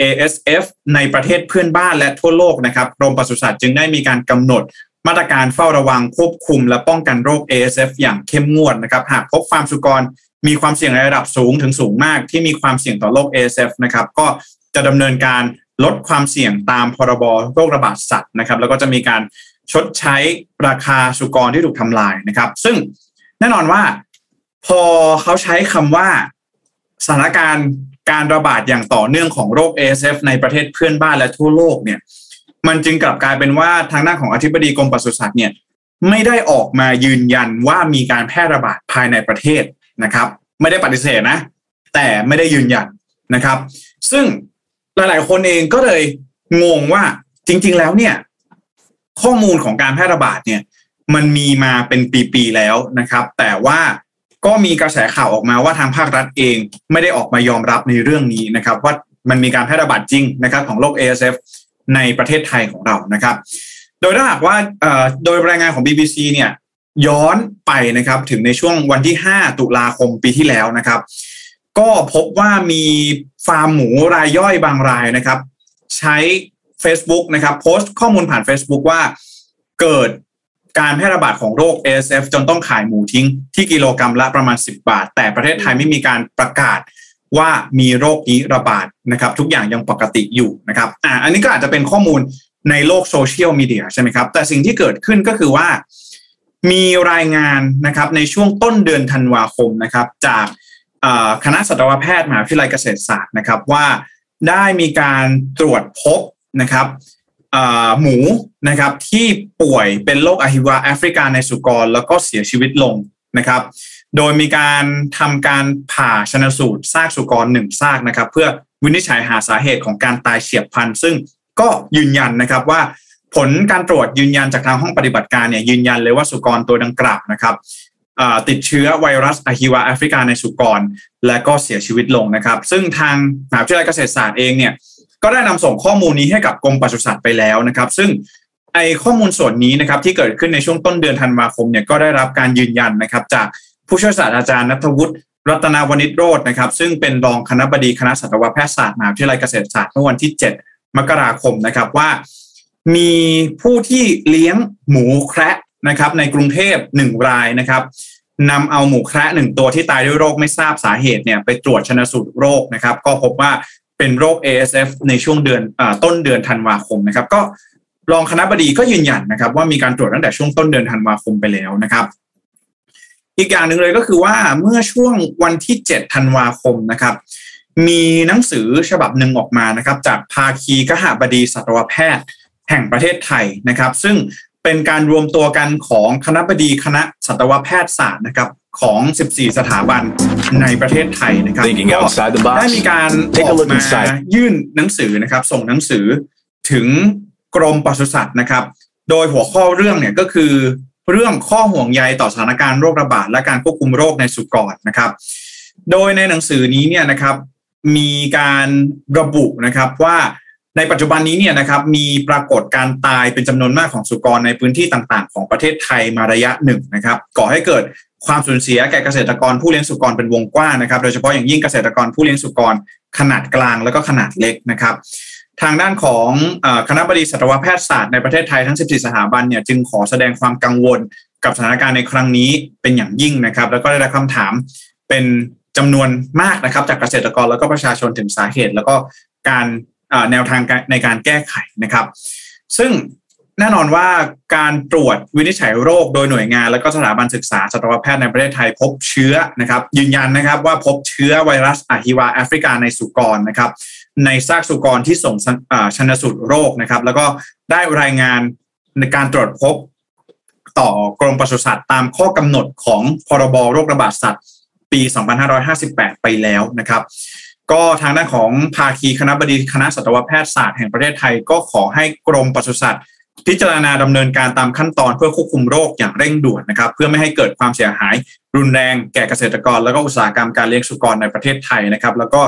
ASF ในประเทศเพื่อนบ้านและทั่วโลกนะครับกรมปศุสัตว์จึงได้มีการกำหนด มาตรการเฝ้าระวังควบคุม และป้องกันโรค ASF อย่างเข้มงวดนะครับหากพบฟาร์มสุกรมีความเสี่ยงในระดับสูงถึงสูงมากที่มีความเสี่ยงต่อโรค ASF นะครับก็จะดำเนินการลดความเสี่ยงตามพรบโรคระบาดสัตว์นะครับ แล้วก็จะมีการชดใช้ราคาสุกรที่ถูกทำลายนะครับ ซึ่งแน่นอนว่าพอเขาใช้คำว่าสถานการณ์การระบาดอย่างต่อเนื่องของโรค ASF ในประเทศเพื่อนบ้านและทั่วโลกเนี่ย มันจึงกลับกลายเป็นว่าทางด้านของอธิบดีกรมปศุสัตว์เนี่ยไม่ได้ออกมายืนยันว่ามีการแพร่ระบาดภายในประเทศนะครับ ไม่ได้ปฏิเสธนะ แต่ไม่ได้ยืนยันนะครับ ซึ่งหลาย ๆ คนเองก็เลยงงว่าจริง ๆ แล้วเนี่ยข้อมูลของการแพร่ระบาดเนี่ยมันมีมาเป็นปีๆแล้วนะครับ แต่ว่าก็มีกระแสข่าวออกมาว่าทางภาครัฐเองไม่ได้ออกมายอมรับในเรื่องนี้นะครับ ว่ามันมีการแพร่ระบาดจริงนะครับ ของโรค ASF ในประเทศไทยของเรานะครับ โดยถ้าหากว่าโดยรายงานของ BBC เนี่ยย้อนไปนะครับถึงในช่วงวันที่ 5 ตุลาคมปีที่แล้วนะครับ ก็พบว่ามีฟาร์มหมูรายย่อยบางรายนะครับ ใช้ Facebook นะครับโพสต์ข้อมูลผ่าน Facebook ว่าเกิดการแพร่ระบาดของโรค ASF จนต้องขายหมูทิ้งที่กิโลกรรัมละประมาณ 10 บาท แต่ประเทศไทยไม่มีการประกาศ ว่ามีโรคนี้ระบาดนะครับ ทุกอย่างยังปกติอยู่นะครับอ่าอันนี้ก็อาจจะเป็นข้อมูลในโลกโซเชียลมีเดียใช่ไหมครับ แต่สิ่งที่เกิดขึ้นก็คือว่า มีรายงานนะครับในช่วงต้นเดือนธันวาคมนะครับ จากคณะสัตวแพทย์มหาวิทยาลัยเกษตรศาสตร์นะครับว่าได้มีการตรวจพบนะครับหมูนะครับที่ป่วยเป็นโรคอหิวาต์แอฟริกาในสุกร แล้วก็เสียชีวิตลงนะครับ โดยมีการทำการผ่าชันสูตรซากสุกรหนึ่งซากนะครับ เพื่อวินิจฉัยหาสาเหตุของการตายเฉียบพลันซึ่งก็ยืนยันนะครับว่าผลการตรวจยืนยันจากทางห้องปฏิบัติการเนี่ยยืนยันเลยว่าสุกรตัวดังกล่าวนะครับติดเชื้อไวรัสอะฮิวาแอฟริกาในสุกร และก็เสียชีวิตลงนะครับ ซึ่งทางมหาวิทยาลัยเกษตรศาสตร์เองเนี่ยก็ได้นำส่งข้อมูลนี้ให้กับกรมปศุสัตว์ไปแล้วนะครับ ซึ่งไอข้อมูลส่วนนี้นะครับที่เกิดขึ้นในช่วงต้นเดือนธันวาคมเนี่ยก็ได้รับการยืนยันนะครับจาก ผู้ช่วยศาสตราจารย์นัทวุฒิรัตนาวณิชโรจน์นะครับ ซึ่งเป็นรองคณะบดีคณะสัตวแพทยศาสตร์มหาวิทยาลัยเกษตรศาสตร์เมื่อวันที่ 7 มกราคมนะครับว่า มีผู้ที่เลี้ยงหมูแคระนะครับ ในกรุงเทพหนึ่งรายนะครับนำเอาหมูแคระหนึ่งตัวที่ตายด้วยโรคไม่ทราบสาเหตุเนี่ยไปตรวจชนะสูตรโรคนะครับ ก็พบว่าเป็นโรค ASF ในช่วงเดือนอต้นเดือนธันวาคมนะครับ ก็รองคณะบดีก็ยืนยันนะครับ ว่ามีการตรวจตั้งแต่ช่วงต้นเดือนธันวาคมไปแล้วนะครับ อีกอย่างหนึ่งเลยก็คือว่าเมื่อช่วงวันที่ 7 ธันวาคมนะครับ มีหนังสือฉบับหนึ่งออกมานะครับ จากภาคีกหบดีสัตวแพทย์แห่งประเทศไทยนะครับ ซึ่งเป็นการรวมตัวกันของคณะบดีคณะสัตวแพทยศาสตร์นะครับของ 14 สถาบันในประเทศไทยนะครับได้มีการออกมายื่นหนังสือนะครับ ส่งหนังสือถึงกรมปศุสัตว์นะครับ โดยหัวข้อเรื่องเนี่ยก็คือ เรื่องข้อห่วงใยต่อสถานการณ์โรคระบาดและการควบคุมโรคในสุกรนะครับ โดยในหนังสือนี้เนี่ยนะครับมีการระบุนะครับว่าในปัจจุบันนี้เนี่ยนะครับมีปรากฏการตายเป็นจำนวนมากของสุกรในพื้นที่ต่างๆ ของประเทศไทยมาระยะหนึ่งนะครับก่อให้เกิดความสูญเสียแก่เกษตรกรผู้เลี้ยงสุกรเป็นวงกว้างนะครับ โดยเฉพาะอย่างยิ่งเกษตรกรผู้เลี้ยงสุกรขนาดกลางแล้วก็ขนาดเล็กนะครับ ทางด้านของคณะบดีสัตวแพทยศาสตร์ในประเทศไทยทั้ง 14 สถาบันเนี่ยจึงขอแสดงความกังวลกับสถานการณ์ในครั้งนี้เป็นอย่างยิ่งนะครับ แล้วก็ได้รับคำถามเป็นจำนวนมากนะครับ จากเกษตรกรแล้วก็ประชาชนถึงสาเหตุ แล้วก็การแนวทางในการแก้ไขนะครับ ซึ่งแน่นอนว่าการตรวจวินิจฉัยโรคโดยหน่วยงาน และก็สถาบันศึกษาสัตวแพทย์ในประเทศไทยพบเชื้อนะครับ ยืนยันนะครับว่าพบเชื้อไวรัสอะฮิวาแอฟริกาในสุกรนะครับ ในซากสุกรที่ส่งชนสูตรโรคนะครับ แล้วก็ได้รายงานในการตรวจพบต่อกรมปศุสัตว์ตามข้อกำหนดของพรบโรคระบาดสัตว์ ปี 2558 ไปแล้วนะครับ ก็ทางด้านของภาคีคณะบดีคณะสัตวแพทยศาสตร์แห่งประเทศไทยก็ขอให้กรมปศุสัตว์ พิจารณาดำเนินการตามขั้นตอนเพื่อควบคุมโรคอย่างเร่งด่วนนะครับ เพื่อไม่ให้เกิดความเสียหายรุนแรงแก่เกษตรกร แล้วก็อุตสาหกรรมการเลี้ยงสุกรในประเทศไทยนะครับ แล้วก็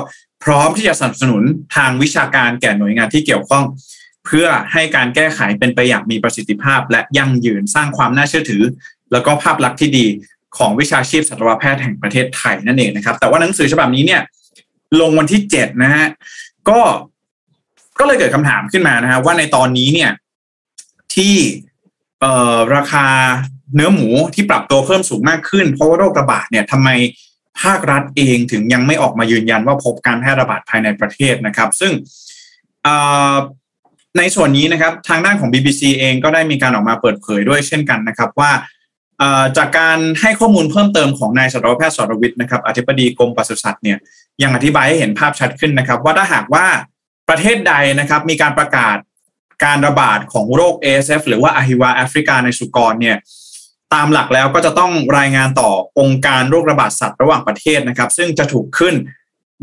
พร้อมที่จะสนับสนุนทางวิชาการแก่หน่วยงานที่เกี่ยวข้อง เพื่อให้การแก้ไขเป็นไปอย่างมีประสิทธิภาพ และยั่งยืนสร้างความน่าเชื่อถือ แล้วก็ภาพลักษณ์ที่ดีของวิชาชีพสัตวแพทย์แห่งประเทศไทยนั่นเองนะครับ แต่ว่าหนังสือฉบับนี้เนี่ย ลงวันที่เจ็ดนะฮะก็ก็เลยเกิดคำถามขึ้นมานะฮะว่าในตอนนี้เนี่ย ที่เอ่อราคาเนื้อหมูที่ปรับตัวเพิ่มสูงมากขึ้น เพราะว่าโรคระบาดเนี่ยทำไม ภาครัฐเองถึงยังไม่ออกมายืนยันว่าพบการแพร่ระบาดภายในประเทศนะครับ ซึ่งในส่วนนี้นะครับทางด้านของ BBC เองก็ได้มีการออกมาเปิดเผยด้วยเช่นกันนะครับว่าจากการให้ข้อมูลเพิ่มเติมของนายสัตวแพทย์สรวิทย์นะครับอธิบดีกรมปศุสัตว์เนี่ยยังอธิบายให้เห็นภาพชัดขึ้นนะครับ ว่าถ้าหากว่าประเทศใดนะครับมีการประกาศการระบาดของโรค ASF หรือว่าอะฮิวาแอฟริกาในสุกรเนี่ย ตามหลักแล้วก็จะต้องรายงานต่อองค์การโรคระบาดสัตว์ระหว่างประเทศนะครับ ซึ่งจะถูกขึ้น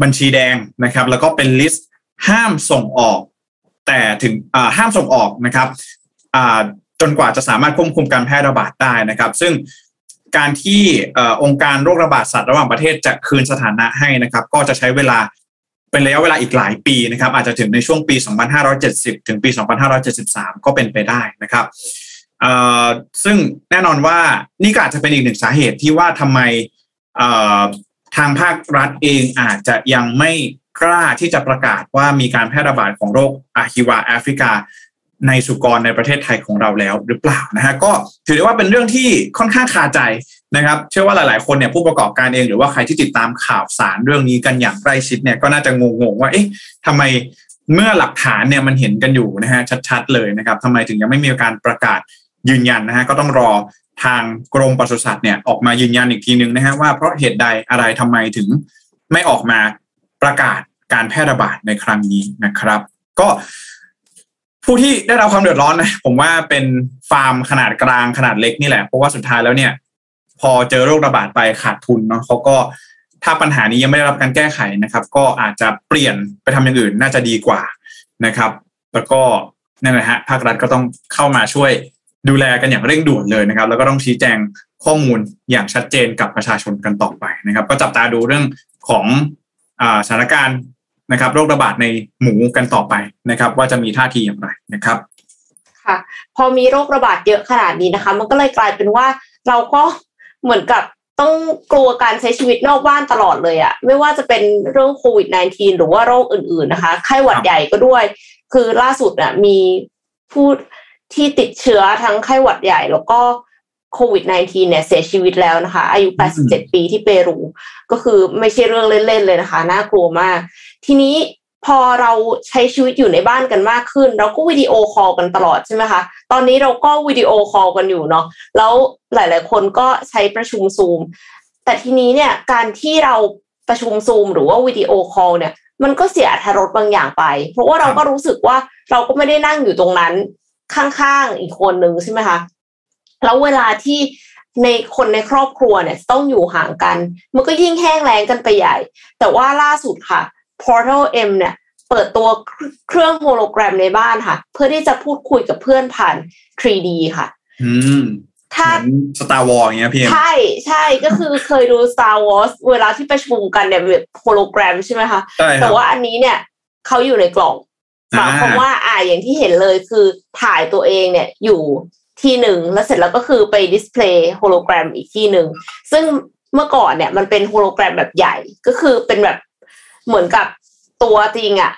บัญชีแดงนะครับ แล้วก็เป็นลิสต์ห้ามส่งออก แต่ถึงห้ามส่งออกนะครับจนกว่าจะสามารถควบคุมการแพร่ระบาดได้นะครับ ซึ่งการที่องค์การโรคระบาดสัตว์ระหว่างประเทศจะคืนสถานะให้นะครับ ก็จะใช้เวลาเป็นระยะเวลาอีกหลายปีนะครับ อาจจะถึงในช่วงปี 2570 ถึงปี 2573 ก็เป็นไปได้นะครับ ซึ่งแน่นอนว่านี่ก็อาจจะเป็นอีกหนึ่งสาเหตุที่ว่าทำไมทางภาครัฐเองอาจจะยังไม่กล้าที่จะประกาศว่ามีการแพร่ระบาดของโรคอาฮิวาแอฟริกา ในสุกรในประเทศไทยของเราแล้วหรือเปล่านะฮะก็ถือได้ว่าเป็นเรื่องที่ค่อนข้างคาใจนะครับ เชื่อว่าหลาย ๆ คนเนี่ยผู้ประกอบการเองหรือว่าใครที่ติดตามข่าวสารเรื่องนี้กันอย่างใกล้ชิดเนี่ยก็น่าจะงง ๆ ว่าเอ๊ะทำไมเมื่อหลักฐานเนี่ยมันเห็นกันอยู่นะฮะชัด ๆ เลยนะครับทำไมถึงยังไม่มีการประกาศ ยืนยันนะฮะก็ต้องรอทางกรมปศุสัตว์เนี่ยออกมายืนยันอีกทีนึงนะฮะว่าเพราะเหตุใดอะไรทำไมถึงไม่ออกมาประกาศการแพร่ระบาดในครั้งนี้นะครับ ก็ผู้ที่ได้รับความเดือดร้อนนะผมว่าเป็นฟาร์มขนาดกลางขนาดเล็กนี่แหละเพราะว่าสุดท้ายแล้วเนี่ย พอเจอโรคระบาดไปขาดทุนเนาะเขาก็ถ้าปัญหานี้ยังไม่ได้รับการแก้ไขนะครับ ก็อาจจะเปลี่ยนไปทำอย่างอื่นน่าจะดีกว่านะครับ แล้วก็นั่นแหละฮะภาครัฐก็ต้องเข้ามาช่วย ดูแลกันอย่างเร่งด่วนเลยนะครับ แล้วก็ต้องชี้แจงข้อมูลอย่างชัดเจนกับประชาชนกันต่อไปนะครับ ก็จับตาดูเรื่องของสถานการณ์นะครับ โรคระบาดในหมูกันต่อไปนะครับ ว่าจะมีท่าทีอย่างไรนะครับค่ะ พอมีโรคระบาดเยอะขนาดนี้นะคะ มันก็เลยกลายเป็นว่าเราก็เหมือนกับต้องกลัวการใช้ชีวิตนอกบ้านตลอดเลยอะไม่ว่าจะเป็นเรื่องโควิด -19 หรือว่าโรคอื่นๆนะคะไข้หวัดใหญ่ก็ด้วย คือล่าสุดอะมีผู้ ที่ติดเชื้อทั้งไข้หวัดใหญ่แล้วก็โควิด -19 เนี่ยเสียชีวิตแล้วนะคะ อายุ 87 ปีที่เปรู ก็คือไม่ใช่เรื่องเล่น ๆ เลยนะคะ น่ากลัวมาก ทีนี้พอเราใช้ชีวิตอยู่ในบ้านกันมากขึ้น เราก็วิดีโอคอลกันตลอดใช่ไหมคะ ตอนนี้เราก็วิดีโอคอลกันอยู่เนาะแล้วหลายๆ คนก็ใช้ประชุมซูม แต่ทีนี้เนี่ยการที่เราประชุมซูมหรือว่าวิดีโอคอลเนี่ยมันก็เสียอรรถรสบางอย่างไป เพราะว่าเราก็รู้สึกว่าเราก็ไม่ได้นั่งอยู่ตรงนั้น ข้างๆอีกคนนึงใช่ไหมคะแล้วเวลาที่ในคนในครอบครัวเนี่ยต้องอยู่ห่างกัน มันก็ยิ่งแห้งแล้งกันไปใหญ่ แต่ว่าล่าสุดค่ะ Portal M เนี่ยเปิดตัวเครื่องโฮโลแกรมในบ้านค่ะ เพื่อที่จะพูดคุยกับเพื่อนผ่าน 3D ค่ะ อืมถ้า Star Wars อย่างเงี้ยพี่ใช่ใช่ก็คือเคยดู Star Wars เวลาที่ประชุมกันเนี่ยแบบโฮโลแกรมใช่ไหมคะ แต่ว่าอันนี้เนี่ยเขาอยู่ในกล่อง หมายความว่าอ่าอย่างที่เห็นเลยคือถ่ายตัวเองเนี่ยอยู่ที่หนึ่งแล้วเสร็จแล้วก็คือไป display โฮโลแกรมอีกที่หนึ่งซึ่งเมื่อก่อนเนี่ยมันเป็นโฮโลแกรมแบบใหญ่ก็คือเป็นแบบเหมือนกับตัวจริงอะ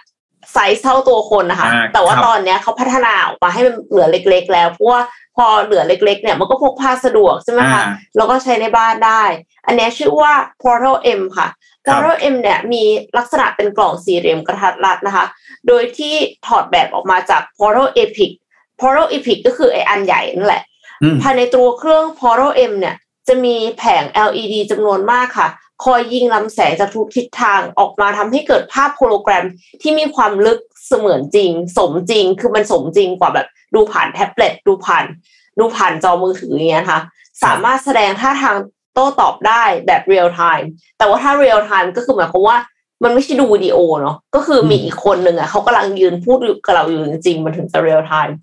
ไซส์เท่าตัวคนนะคะ แต่ว่าตอนเนี้ยเขาพัฒนาออกมาให้มันเหลือเล็ก ๆ แล้วเพราะว่าพอเหลือเล็ก ๆ เนี่ยมันก็พกพาสะดวกใช่ไหมคะแล้วก็ใช้ในบ้านได้ อันนี้ชื่อว่า Portal M ค่ะ Portal M เนี่ยมีลักษณะเป็นกล่องสี่เหลี่ยมกระทัดรัดนะคะ โดยที่ถอดแบบออกมาจาก Portal Epic Portal Epic ก็คือไออันใหญ่นั่นแหละ ภายในตัวเครื่อง Portal M เนี่ยจะมีแผง LED จำนวนมากค่ะ คอยยิงลำแสงจากทุกทิศทางออกมาทำให้เกิดภาพโฮโลแกรมที่มีความลึกเสมือนจริง สมจริง คือมันสมจริงกว่าแบบดูผ่านแท็บเล็ตดูผ่าน ดูผ่านจอมือถืออย่างเงี้ยค่ะ สามารถแสดงท่าทาง โต้ตอบได้แบบเรียลไทม์แต่ว่าถ้าเรียลไทม์ก็คือหมายความว่ามันไม่ใช่ดูวิดีโอเนาะก็คือมีอีกคนหนึ่งอะเขากำลังยืนพูดกับเราอยู่จริงๆมันถึงจะเรียลไทม์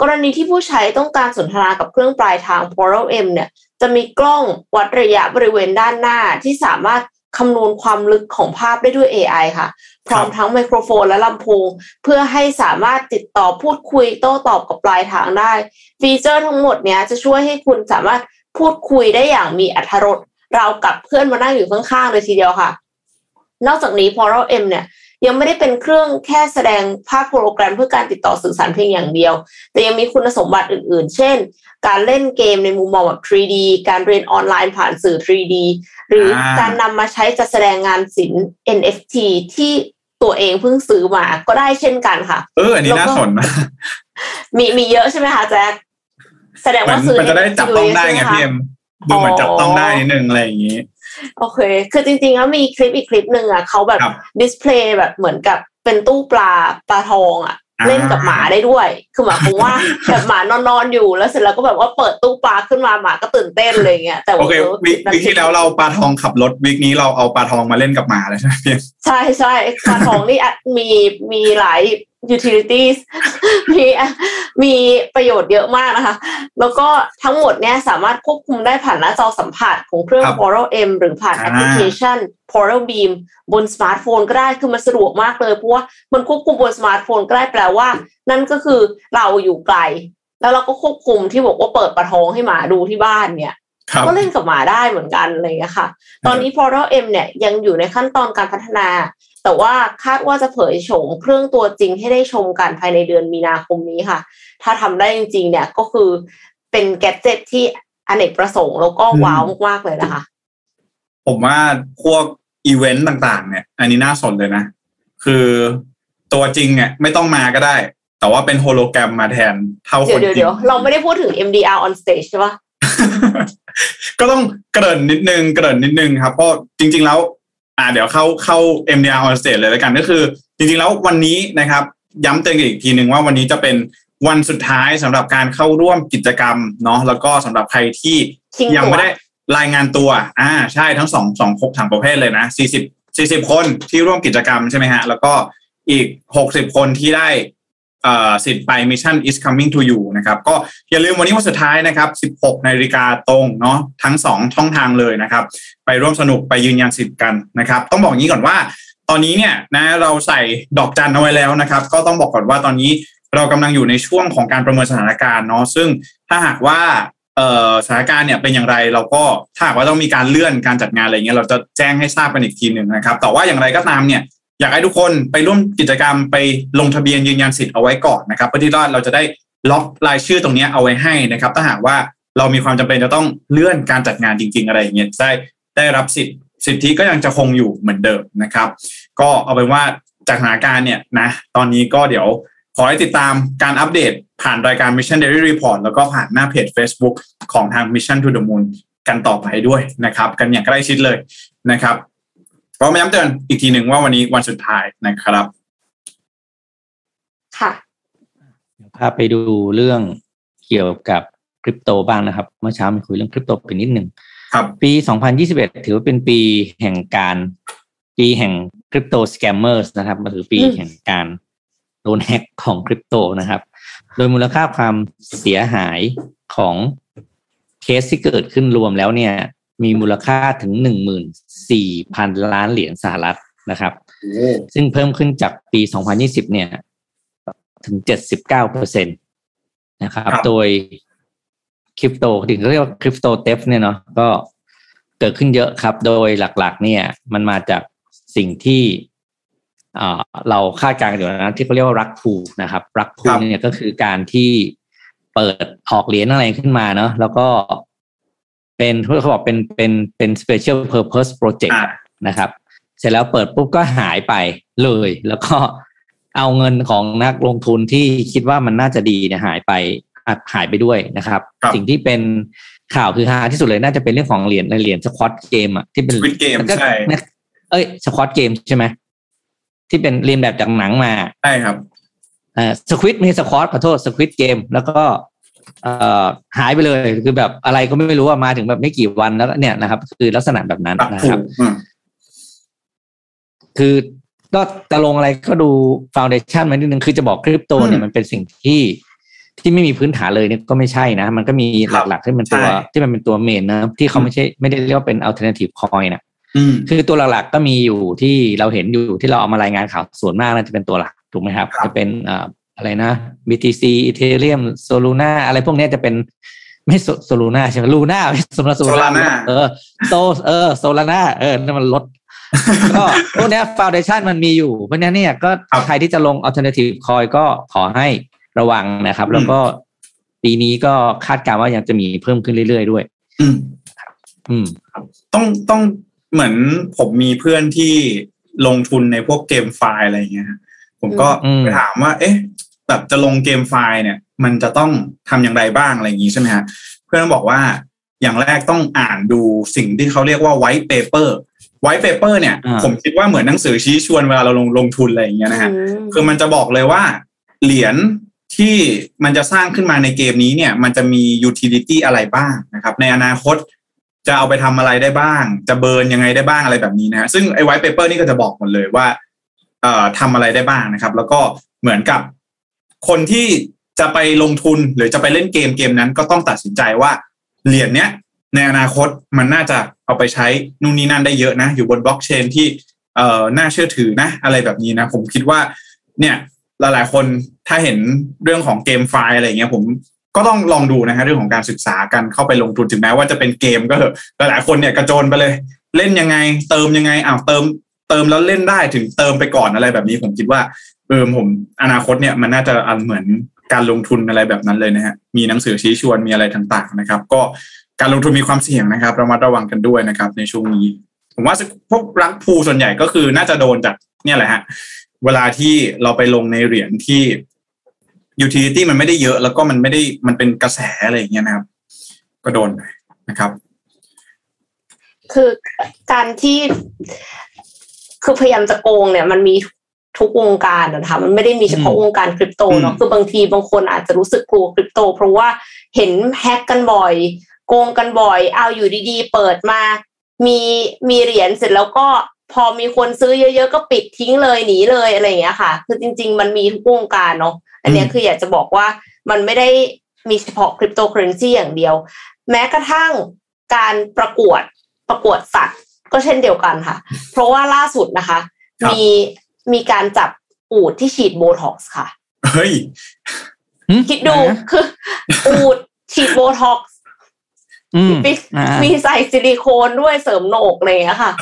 กรณีที่ผู้ใช้ต้องการสนทนากับเครื่องปลายทาง Portal M เนี่ยจะมีกล้องวัดระยะบริเวณด้านหน้าที่สามารถคำนวณความลึกของภาพได้ด้วย AI ค่ะ พร้อมทั้งไมโครโฟนและลำโพง เพื่อให้สามารถติดต่อพูดคุยโต้ตอบกับปลายทางได้ ฟีเจอร์ทั้งหมดเนี้ยจะช่วยให้คุณสามารถ พูดคุยได้อย่างมีอรรถรสเรากับเพื่อนมานั่งอยู่ข้างๆเลยทีเดียวค่ะ นอกจากนี้ Portal M เนี่ยยังไม่ได้เป็นเครื่องแค่แสดงภาพโปรแกรมเพื่อการติดต่อสื่อสารเพียงอย่างเดียว แต่ยังมีคุณสมบัติอื่นๆ เช่น การเล่นเกมในมุมมองแบบ 3D การเรียนออนไลน์ผ่านสื่อ 3D หรือการนำมาใช้จัดแสดงงานศิลป์ NFT ที่ตัวเองเพิ่งซื้อมาก็ได้เช่นกันค่ะ เออ อันนี้น่าสนมีมีเยอะใช่ไหมคะแจ๊ค แสดงว่าซื้อมันจะได้จับต้องได้ไงพี่เอ็มดูเหมือนจับต้องได้นิดนึงอะไรอย่างนี้ โอเค คือจริงๆแล้วมีคลิปอีกคลิปหนึ่งอะเขาแบบ display แบบเหมือนกับเป็นตู้ปลาปลาทองอะเล่นกับหมาได้ด้วย คือหมายความว่าแบบหมานอนนอนอยู่แล้วเสร็จแล้วก็แบบว่าเปิดตู้ปลาขึ้นมาหมาก็ตื่นเต้นเลยเงี้ย แต่โอเค week ที่แล้วเราปลาทองขับรถ week นี้เราเอาปลาทองมาเล่นกับหมาเลยใช่ไหมพี่ใช่ใช่ปลาทองนี่มีมีหลาย utilities มีมีประโยชน์เยอะมากนะคะ แล้วก็ทั้งหมดเนี้ยสามารถควบคุมได้ผ่านหน้าจอสัมผัสของเครื่อง Portal M หรือผ่านแอปพลิเคชัน Portal Beam บนสมาร์ทโฟนก็ได้คือมันสะดวกมากเลย เพราะว่ามันควบคุมบนสมาร์ทโฟนก็ได้แปลว่า นั่นก็คือเราอยู่ไกล แล้วเราก็ควบคุมที่บอกว่าเปิดปลาทองให้หมาดูที่บ้านเนี่ยก็เล่นกับหมาได้เหมือนกันอะไรอย่างเงี้ยค่ะ ตอนนี้ Portal M เนี่ยยังอยู่ในขั้นตอนการพัฒนา แต่ว่าคาดว่าจะเผยโฉมเครื่องตัวจริงให้ได้ชมกันภายในเดือนมีนาคมนี้ค่ะ ถ้าทำได้จริง ๆ เนี่ยก็คือเป็น gadget ที่อเนกประสงค์แล้วก็ wow มากๆเลยนะคะ ผมว่าพวกอีเวนต์ต่างๆ เนี่ย อันนี้น่าสนเลยนะ คือตัวจริงเนี่ยไม่ต้องมาก็ได้ แต่ว่าเป็นโฮโลแกรมมาแทนเท่าคนจริงเดี๋ยวเราไม่ได้พูดถึง MDR on stage ใช่ปะก็ต้องเกริ่นนิดนึงเกริ่นนิดนึงครับเพราะจริง ๆ แล้ว อ่าเดี๋ยวเข้าเข้า MDR on stage เลยแล้วกันก็คือ จริงๆแล้ววันนี้นะครับ ย้ำเตือนอีกทีหนึ่งว่าวันนี้จะเป็นวันสุดท้ายสำหรับการเข้าร่วมกิจกรรมเนาะแล้วก็สำหรับใครที่ยังไม่ได้รายงานตัว อ่า ใช่ทั้งสองสองครบถังประเภทเลยนะสี่สิบสี่สิบคนที่ร่วมกิจกรรมใช่ไหมฮะ แล้วก็อีกหกสิบคนที่ได้ สิทธิ์ไป Mission is coming to you นะครับก็อย่าลืมวันนี้วันสุดท้ายนะครับ 16นาฬิกาตรงเนาะทั้ง 2 ช่องทางเลยนะครับ ไปร่วมสนุกไปยืนยันสิทธิ์กันนะครับ ต้องบอกงี้ก่อนว่า ตอนนี้เนี่ยนะเราใส่ดอกจันเอาไว้แล้วนะครับ ก็ต้องบอกก่อนว่าตอนนี้เรากำลังอยู่ในช่วงของการประเมินสถานการณ์เนาะซึ่งถ้าหากว่าสถานการณ์เนี่ยเป็นอย่างไรเราก็ถ้าหากว่าต้องมีการเลื่อนการจัดงานอะไรเงี้ยเราจะแจ้งให้ทราบกันอีกทีหนึ่งนะครับ แต่ว่าอย่างไรก็ตามเนี่ย อยากให้ทุกคนไปร่วมกิจกรรมไปลงทะเบียนยืนยันสิทธิ์เอาไว้ก่อนนะครับเพื่อที่เราจะได้ล็อกรายชื่อตรงนี้เอาไว้ให้นะครับ ถ้าหากว่าเรามีความจำเป็นจะต้องเลื่อนการจัดงานจริง ๆ อะไรอย่างเงี้ยได้ได้รับสิทธิ์สิทธิก็ยังจะคงอยู่เหมือนเดิมนะครับ ก็เอาเป็นว่าจากสถานการณ์เนี่ยนะตอนนี้ก็เดี๋ยวขอให้ติดตามการอัปเดตผ่านรายการ Mission Daily Report แล้วก็ผ่านหน้าเพจ Facebook ของทาง Mission to the Moon กันต่อไปด้วยนะครับ กันอย่างใกล้ชิดเลยนะครับ ก็มาย้ำเตือนอีกทีหนึ่งว่าวันนี้วันสุดท้ายนะครับ ค่ะพาไปดูเรื่องเกี่ยวกับคริปโตบ้างนะครับ เมื่อเช้ามีคุยเรื่องคริปโตไปนิดหนึ่งครับ ปี 2021 ถือว่าเป็นปีแห่งการ ปีแห่งคริปโต scammer สนะครับมาถือปีแห่งการโดนแฮกของคริปโตนะครับ โดยมูลค่าความเสียหายของเคสที่เกิดขึ้นรวมแล้วเนี่ย มีมูลค่าถึงหนึ่งหมื่นสี่พันล้านเหรียญสหรัฐนะครับ ซึ่งเพิ่มขึ้นจากปีสองพันยี่สิบเนี่ย ถึงเจ็ดสิบเก้าเปอร์เซ็นตนะครับ โดยคริปโตถึงเรียกว่าคริปโตเทฟเนี่ยเนาะก็เกิดขึ้นเยอะครับ โดยหลักๆ เนี่ย มันมาจากสิ่งที่เราคาดการณ์อยู่นะที่เขาเรียกว่ารักพูนะครับ รักพูเนี่ยก็คือการที่เปิดออกเหรียญอะไรขึ้นมาเนาะแล้วก็ เป็นเขาบอกเป็นเป็นเป็น special purpose project นะครับ เสร็จแล้วเปิดปุ๊บก็หายไปเลย แล้วก็เอาเงินของนักลงทุนที่คิดว่ามันน่าจะดีเนี่ยหายไปหายไปด้วยนะครับสิ่งที่เป็นข่าวคือฮาที่สุดเลยน่าจะเป็นเรื่องของเหรียญในเหรียญสควอตเกมอะที่เป็นเกมใช่เอ้ยสควอตเกมใช่ไหมที่เป็นเรียนแบบจากหนังมา ใช่ครับอ่าสควิตไม่สควอตขอโทษสควิตเกมแล้วก็เอ่อ หายไปเลยคือแบบอะไรก็ไม่รู้ว่ามาถึงแบบไม่กี่วันแล้วเนี่ยนะครับ คือลักษณะแบบนั้นนะครับ คือก็จะลงอะไรก็ดู foundation มานิดนึงคือจะบอกคริปโตเนี่ยมันเป็นสิ่งที่ที่ไม่มีพื้นฐานเลยเนี่ยก็ไม่ใช่นะ มันก็มีหลักๆที่มันตัวที่มันเป็นตัว main นะที่เขาไม่ใช่ไม่ได้เรียกว่าเป็น alternative coin นะคือตัวหลักๆก็มีอยู่ที่เราเห็นอยู่ที่เราเอามารายงานข่าวส่วนมากน่าจะเป็นตัวหลักถูกไหมครับ จะเป็น อะไรนะ BTC Ethereum Solana อะไรพวกนี้จะเป็นไม่โซลูน่าใช่ไหมลูน่าไม่โซลาโซลาน่าเออโซเออโซลาน่าเออนั่นมันลดก็พวกนี้ฟาวเดชันมันมีอยู่ เพราะนั้นเนี่ยก็ใครที่จะลง alternative coin ก็ขอให้ระวังนะครับ แล้วก็ปีนี้ก็คาดการณ์ว่ายังจะมีเพิ่มขึ้นเรื่อยๆด้วย อืมอืมต้องต้องเหมือนผมมีเพื่อนที่ลงทุนในพวก GameFi อะไรเงี้ยผมก็ไปถามว่า เอ๊ะ แบบจะลง GameFi เนี่ย มันจะต้องทำอย่างไรบ้างอะไรอย่างนี้ใช่ไหมฮะเพื่อนบอกว่าอย่างแรกต้องอ่านดูสิ่งที่เขาเรียกว่า white paper white paper เนี่ย ผมคิดว่าเหมือนหนังสือชี้ชวนเวลาเราลงลงทุนอะไรอย่างเงี้ยนะฮะคือมันจะบอกเลยว่า เหรียญที่มันจะสร้างขึ้นมาในเกมนี้เนี่ย มันจะมี utility อะไรบ้างนะครับ ในอนาคตจะเอาไปทำอะไรได้บ้าง จะ burn ยังไงได้บ้างอะไรแบบนี้นะซึ่งไอ้ white paper นี่ก็จะบอกหมดเลยว่า เอ่อทำอะไรได้บ้างนะครับ แล้วก็เหมือนกับ คนที่จะไปลงทุนหรือจะไปเล่นเกมเกมนั้นก็ต้องตัดสินใจว่าเหรียญเนี้ยในอนาคตมันน่าจะเอาไปใช้นู่นนี่นั่นได้เยอะนะ อยู่บนบล็อกเชนที่เอ่อน่าเชื่อถือนะ อะไรแบบนี้นะ ผมคิดว่า เนี่ยหลายๆคนถ้าเห็นเรื่องของ GameFi อะไรเงี้ยผมก็ต้องลองดูนะฮะเรื่องของการศึกษากันเข้าไปลงทุนถึงแม้ว่าจะเป็นเกมก็เถอะหลายๆคนเนี่ยกระโจนไปเลย เล่นยังไง เติมยังไงอ้าวเติมเติมแล้วเล่นได้ถึงเติมไปก่อนอะไรแบบนี้ผมคิดว่า เออผมอนาคตเนี่ยมันน่าจะเหมือนการลงทุนอะไรแบบนั้นเลยนะฮะมีหนังสือชี้ชวนมีอะไรต่างๆนะครับ ก็การลงทุนมีความเสี่ยงนะครับระมัดระวังกันด้วยนะครับ ในช่วงนี้ ผมว่าพวกรักภูส่วนใหญ่ก็คือน่าจะโดนจากเนี่ยแหละฮะเวลาที่เราไปลงในเหรียญที่ utility มันไม่ได้เยอะ แล้วก็มันไม่ได้มันเป็นกระแสอะไรอย่างเงี้ยนะครับ ก็โดนนะครับ คือการที่คือพยายามจะโกงเนี่ย มันมีทุก วงการนะคะมันไม่ได้มีเฉพาะวงการคริปโตเนาะคือบางทีบางคนอาจจะรู้สึกกลัวคริปโต เพราะว่าเห็นแฮกกันบ่อย โกงกันบ่อย เอาอยู่ดีๆ เปิดมา มีมีเหรียญเสร็จแล้วก็พอมีคนซื้อเยอะๆ ก็ปิดทิ้งเลยหนีเลยอะไรอย่างเงี้ยค่ะ คือจริง ๆ มันมีทุกวงการเนาะอันนี้คืออยากจะบอกว่ามันไม่ได้มีเฉพาะคริปโตเคอเรนซีอย่างเดียว แม้กระทั่งการประกวดประกวดสัตว์ก็เช่นเดียวกันค่ะ เพราะว่าล่าสุดนะคะ มี มีการจับอูฐที่ฉีดโบท็อกซ์ค่ะ เฮ้ย คิดดูคือ อูฐฉีดโบท็อกซ์มีมีใส่ซิลิโคนด้วยเสริมโหนกเลยค่ะ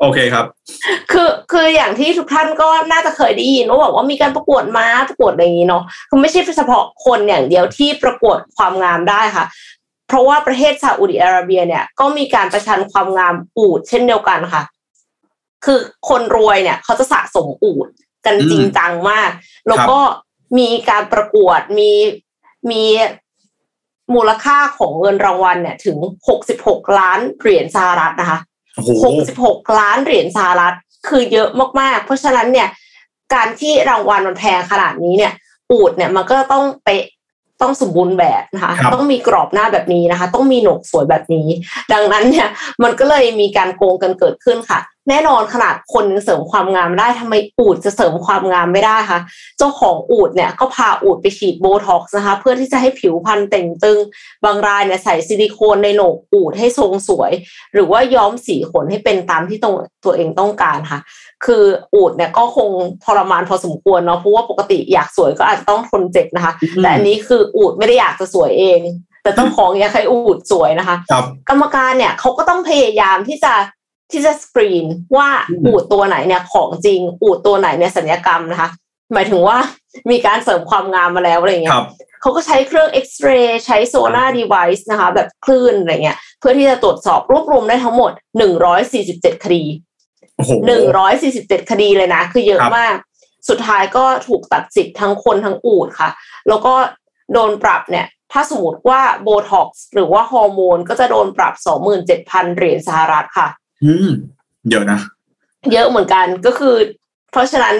โอเคครับ คือคืออย่างที่ทุกท่านก็น่าจะเคยได้ยินว่าบอกว่ามีการประกวดม้าประกวดอะไรอย่างนี้เนาะคือไม่ใช่เฉพาะคนอย่างเดียวที่ประกวดความงามได้ค่ะ เพราะว่าประเทศซาอุดิอาระเบียเนี่ยก็มีการประชันความงามอูดเช่นเดียวกันค่ะ คือคนรวยเนี่ย เขาจะสะสมอูดกันจริงจังมาก แล้วก็มีการประกวดมีมีมูลค่าของเงินรางวัลเนี่ยถึงหกสิบหกล้านเหรียญสหรัฐนะคะหกสิบหกล้านเหรียญสหรัฐ คือเยอะมากๆ เพราะฉะนั้นเนี่ย การที่รางวัลมันแพงขนาดนี้เนี่ย อูดเนี่ยมันก็ต้องเป๊ะต้องสมบูรณ์แบบนะคะ ต้องมีกรอบหน้าแบบนี้นะคะ ต้องมีหนกสวยแบบนี้ ดังนั้นเนี่ย มันก็เลยมีการโกงกันเกิดขึ้นค่ะ แน่นอนขนาดคนเสริมความงามได้ทำไมอูฐจะเสริมความงามไม่ได้คะเจ้าของอูฐเนี่ยก็พาอูฐไปฉีดโบท็อกซ์นะคะ เพื่อที่จะให้ผิวพรรณเต่งตึง บางรายเนี่ยใส่ซิลิโคนในโหนกอูฐให้ทรงสวย หรือว่าย้อมสีขนให้เป็นตามที่ตรงตัวเองต้องการค่ะ คืออูฐเนี่ยก็คงทรมานพอสมควรเนาะเพราะว่าปกติอยากสวยก็อาจจะต้องทนเจ็บนะคะ แต่อันนี้คืออูฐไม่ได้อยากจะสวยเองแต่เจ้าของอยากให้อูฐสวยนะคะ กรรมการเนี่ยเขาก็ต้องพยายามที่จะ ที่จะสกรีนว่าอูดตัวไหนเนี่ยของจริง อูดตัวไหนเนี่ยสัญญกรรมนะคะ หมายถึงว่ามีการเสริมความงามมาแล้วอะไรเงี้ยเขาก็ใช้เครื่องเอ็กซเรย์ใช้โซน่าดีไวซ์นะคะ แบบคลื่นอะไรเงี้ย เพื่อที่จะตรวจสอบรวบรวมได้ทั้งหมดหนึ่งร้อยสี่สิบเจ็ดคดีหนึ่งร้อยสี่สิบเจ็ดคดีเลยนะ คือเยอะมาก สุดท้ายก็ถูกตัดสิทธิ์ทั้งคนทั้งอูดค่ะ แล้วก็โดนปรับเนี่ยถ้าสมมติว่าโบท็อกซ์หรือว่าฮอร์โมนก็จะโดนปรับสองหมื่นเจ็ดพันเหรียญสหรัฐค่ะ อืมเยอะนะ เยอะเหมือนกันก็คือ เพราะฉะนั้น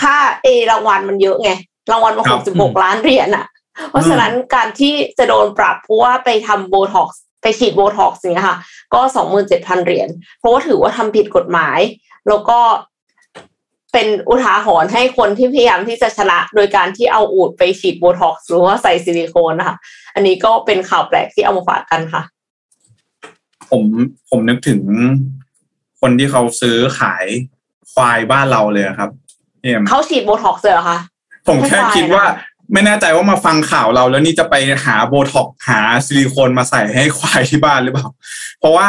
ค่าเอรางวัลมันเยอะไงรางวัลมันหกสิบหกล้านเหรียญอะ เพราะฉะนั้นการที่จะโดนปรับเพราะว่าไปทำโบท็อกซ์ไปฉีดโบท็อกซ์เนี่ยค่ะ ก็สองหมื่นเจ็ดพันเหรียญเพราะว่าถือว่าทำผิดกฎหมาย แล้วก็เป็นอุทาหรณ์ให้คนที่พยายามที่จะชนะ โดยการที่เอาอูฐไปฉีดโบท็อกซ์หรือว่าใส่ซิลิโคนนะคะ อันนี้ก็เป็นข่าวแปลกที่เอามาฝากกันค่ะ ผมผมนึกถึงคนที่เขาซื้อขายควายบ้านเราเลยครับเนี่ยเขาฉีดโบท็อกซ์เลยเหรอคะผมแค่คิดว่าไม่แน่ใจว่ามาฟังข่าวเราแล้วนี่จะไปหาโบท็อกซ์หาซิลิโคนมาใส่ให้ควายที่บ้านหรือเปล่า เพราะว่า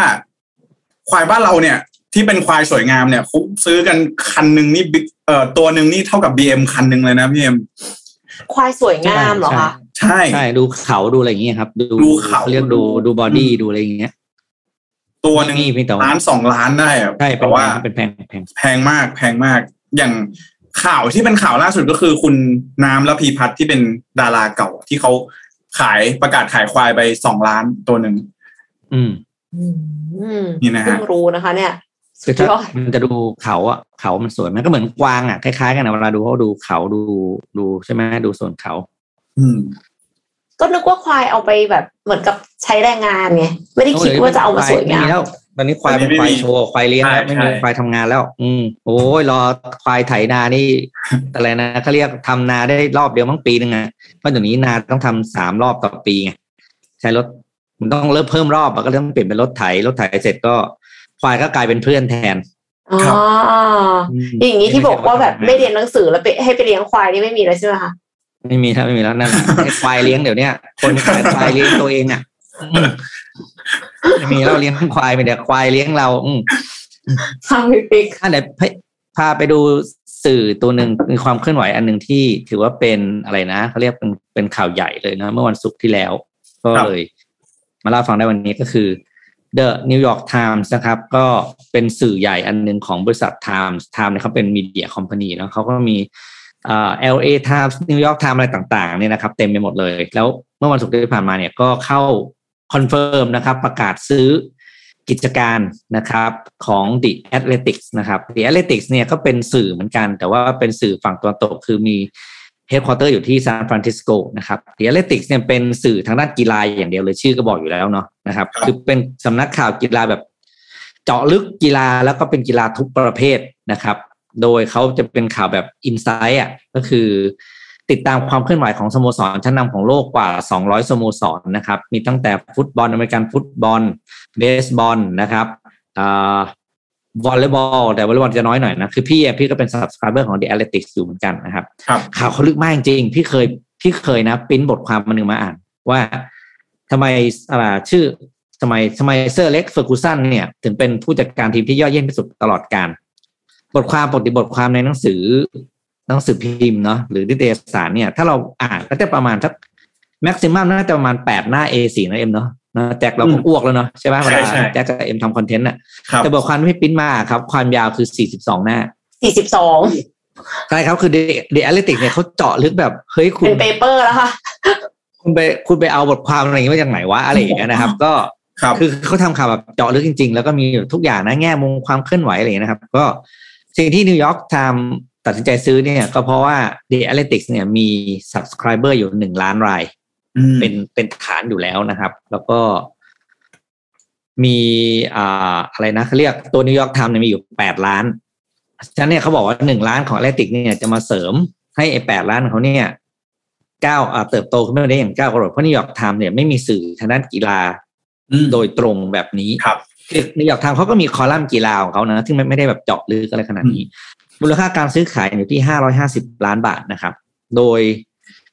ควายบ้านเราเนี่ย ที่เป็นควายสวยงามเนี่ยคือซื้อกันคันหนึ่งนี่เอ่อตัวหนึ่งนี่เท่ากับบีเอ็มคันหนึ่งเลยนะพี่เอ็มควายสวยงามเหรอคะใช่ใช่ดูเขาดูอะไรอย่างเงี้ยครับ ดูดูเขาเรียกดูดู body ดูอะไรอย่างเงี้ย ตัวหนึ่งนี่พี่แต่ว่าล้านสองล้านได้อะใช่เป็นแต่แพว่างเป็นแพงแพงแพงมากแพงมาก อย่างข่าวที่เป็นข่าวล่าสุดก็คือคุณน้ำและพีพัฒน์ที่เป็นดาราเก่าที่เขาขายประกาศขายควายไปสองล้านตัวหนึ่งอืมอืมนี่นะฮะเพิ่งรู้นะคะ เนี่ยคืสุอดถ้ายอดมันจะดูเขาอะเขามันสวยมันก็เหมือนกวางอะคล้ายๆกันนะเวลาดูเขาดูเขาดูดูใช่ไหมดูส่วนเขา อืม ก็นึกว่าควายเอาไปแบบเหมือนกับใช้แรงงานไงไม่ได้คิดว่าจะเอามาสวยงามแล้วตอนนี้ควายเป็นควายโชว์ควายเลี้ยงแล้วไม่มีควายทำงานแล้ว อืมโอ้ยรอควายไถนานี่อะไรนะเขาเรียกทำนาได้รอบเดียวมั้งปีหนึ่งไงเพราะเดี๋ยวนี้นาต้องทำสามรอบต่อปีไงใช้รถมันต้องเริ่มเพิ่มรอบก็ต้องเปลี่ยนเป็นรถไถรถไถเสร็จก็ควายก็กลายเป็นเพื่อนแทนอ๋ออย่างนี้ที่บอกว่าแบบไม่เรียนหนังสือแล้วไปให้ไปเลี้ยงควายนี่ไม่มีแล้วใช่ไหมคะ ไม่มีครับไม่มีแล้วนั่นให้ควายเลี้ยงเดี๋ยวนี้คนขายควายเลี้ยงตัวเองอะมีเราเลี้ยงควายไปเดี๋ยวควายเลี้ยงเรา อืมฟังพี่ปิ๊กอะเดี๋ยวพาไปดูสื่อตัวหนึ่งมีความเคลื่อนไหวอันหนึ่งที่ถือว่าเป็นอะไรนะเขาเรียกเป็นเป็นข่าวใหญ่เลยนะ เมื่อวันศุกร์ที่แล้ว ก็เลย มาเล่าฟังได้วันนี้ก็คือ The New York Times นะครับ ก็เป็นสื่อใหญ่อันหนึ่งของบริษัท Times Times เนี่ยเขาเป็น media company แล้วเขาก็มี อ่า LA Times New York Times อะไรต่างๆเนี่ยนะครับเต็มไปหมดเลย แล้วเมื่อวันศุกร์ที่ผ่านมาเนี่ยก็เขา confirm นะครับ ประกาศซื้อกิจการนะครับของ The Athletics นะครับ The Athletics เนี่ยก็เป็นสื่อเหมือนกัน แต่ว่าเป็นสื่อฝั่งตะวันตกคือมี headquarter อยู่ที่ซานฟรานซิสโกนะครับ The Athletics เนี่ยเป็นสื่อทางด้านกีฬาอย่างเดียวเลยชื่อก็บอกอยู่แล้วเนาะนะครับ คือเป็นสำนักข่าวกีฬาแบบ เจาะลึกกีฬาแล้วก็เป็นกีฬาทุกประเภทนะครับ โดยเขาจะเป็นข่าวแบบ inside อะก็คือติดตามความเคลื่อนไหวของสโมสรชั้นนำของโลกกว่า 200 สโมสรนะครับ มีตั้งแต่ฟุตบอลอเมริกันฟุตบอลเบสบอลนะครับวอลเลย์บอลแต่วอลเลย์บอลจะน้อยหน่อยนะ คือพี่พี่ก็เป็น subscriber ของ The Athletic อยู่เหมือนกันนะครับ ข่าวเขาลึกมากจริง พี่เคยพี่เคยนะปิ้นบทความมาหนึ่งมาอ่าน ว่าทำไมอะไรชื่อทำไมทำไมเซอร์อเล็กซ์ เฟอร์กูสันเนี่ย ถึงเป็นผู้จัดการทีมที่ยอดเยี่ยมที่สุดตลอดกาล บทความปกติบทความในหนังสือหนังสือพิมพ์เนาะหรือนิตยสารเนี่ย ถ้าเราอ่านก็จะประมาณสักmaximum น่าจะประมาณแปดหน้า A4 นะเอ็มเนาะนะแจ็คเราก็อ้วกแล้วเนาะใช่ไหมเวลาแจ็คกับเอ็มทำ content อะแต่บทความที่ปิ้นมาครับ ความยาวคือสี่สิบสองหน้าสี่สิบสองใช่ครับคือ The Athletic เนี่ยเขาเจาะลึกแบบเฮ้ยคุณเป็น paper แล้วค่ะคุณไปคุณไปเอาบทความอะไรอย่างนี้มาจากไหนวะอะไรอย่างเงี้ยนะครับ ก็คือเขาทำข่าวแบบเจาะลึกจริง ๆ แล้วก็มีทุกอย่างนะแง่มุมความเคลื่อนไหวอะไรนะครับ ก็ สิ่งที่ New York Times ตัดสินใจซื้อเนี่ยก็เพราะว่า The Athletic เนี่ยมี subscriber อยู่หนึ่งล้านราย เป็นเป็นฐานอยู่แล้วนะครับ แล้วก็มีอ่าอะไรนะเขาเรียกตัว New York Times เนี่ยมีอยู่แปดล้าน ฉะนั้นเนี่ยเขาบอกว่าหนึ่งล้านของ Athletic เนี่ยจะมาเสริมให้ไอ้แปดล้านเขาเนี่ยก้าวเติบโตขึ้นมาได้อย่างก้าวกระโดดเพราะ New York Times เนี่ยไม่มีสื่อทางด้านกีฬาโดยตรงแบบนี้ครับ คือ New York Times เขาก็มีคอลัมน์กีฬาของเขานะที่ไม่ได้แบบเจาะลึกอะไรขนาดนี้มูลค่าการซื้อขายอยู่ที่ห้าร้อยห้าสิบล้านบาทนะครับ โดย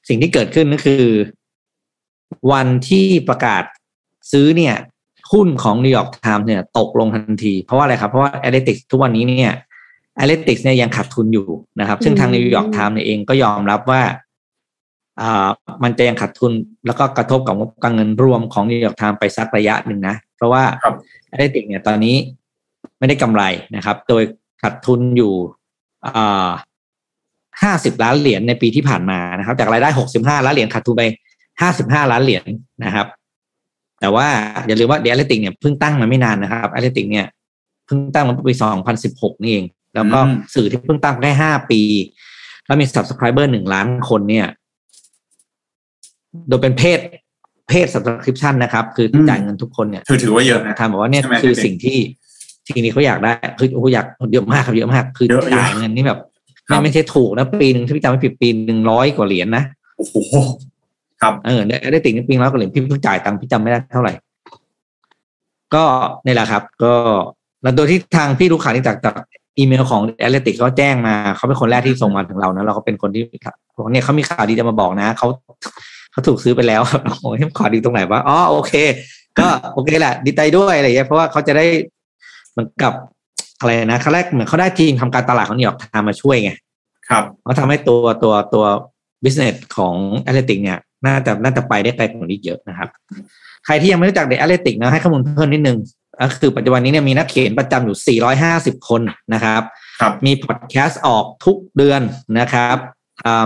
สิ่งที่เกิดขึ้นก็คือ วันที่ประกาศซื้อเนี่ย หุ้นของ New York Times เนี่ยตกลงทันที เพราะว่าอะไรครับ เพราะว่าแอ l ติกทุกวันนี้เนี่ยแอ l ติกเนี่ยยังขาดทุนอยู่นะครับ ซึ่งทาง New York Times เองก็ยอมรับว่าอ่ามันจะยังขาดทุนแล้วก็กระทบกับงบการเงินรวมของ New York Times ไปสักระยะหนึ่งนะ เพราะว่าแอ l ติกเนี่ยตอนนี้ไม่ได้กำไรนะครับ โดยขาดทุนอยู่ห้าสิบล้านเหรียญในปีที่ผ่านมานะครับ จากรายได้หกสิบห้าล้านเหรียญขาดทุนไปห้าสิบห้าล้านเหรียญนะครับ แต่ว่าอย่าลืมว่า The Athletic เนี่ยเพิ่งตั้งมาไม่นานนะครับ Athletic เนี่ยเพิ่งตั้งมาปีสองพันสิบหกนี่เอง แล้วก็สื่อที่เพิ่งตั้งได้ห้าปี แล้วมี subscriber หนึ่งล้านคนเนี่ย โดยเป็นเพศ เพศ subscription นะครับ คือจ่ายเงินทุกคนเนี่ยถือถือว่าเยอะนะทำบอกว่าเนี่ยคือสิ่งที่ทีนี้เขาอยากได้คือโอ้อยากเยอะมากครับเยอะมาก คือจ่ายเงินนี่แบบไม่ไม่ใช่ถูกนะปีหนึ่งที่พี่จำไม่ผิดปีหนึ่งร้อยกว่าเหรียญนะโอ้โหครับเออได้ติ่งปีร้อยกว่าเหรียญพี่เพิ่งจ่ายตังค์พี่จำไม่ได้เท่าไหร่ ก็นี่แหละครับ ก็แล้วโดยที่ทางพี่รู้ข่าวนี้จากจากอีเมลของแอตเลติกก็แจ้งมาเขาเป็นคนแรกที่ส่งมาถึงเรานะเราก็เป็นคนที่บอกเนี่ยเขามีข่าวดีจะมาบอกนะเขา เขาถูกซื้อไปแล้วโอ้ยข่าวดีตรงไหนวะอ๋อโอเค ก็โอเคแหละ ดีใจด้วยอะไรอย่างเงี้ยเพราะว่าเขาจะได้เหมือนกับอะไรนะครั้งแรกเหมือนเขาได้ทีมทำการตลาดของ New York Times มาช่วยไงครับเขาทำให้ตัวตัวตัว business ของ Athletic เนี่ยน่าจะน่าจะไปได้ไกลกว่านี้เยอะนะครับ ใครที่ยังไม่รู้จัก The Athletic นะให้ข้อมูลเพิ่มนิดนึงก็คือปัจจุบันนี้เนี่ยมีนักเขียนประจำอยู่ 450 คนนะครับครับมีพอดแคสต์ออกทุกเดือนนะครับ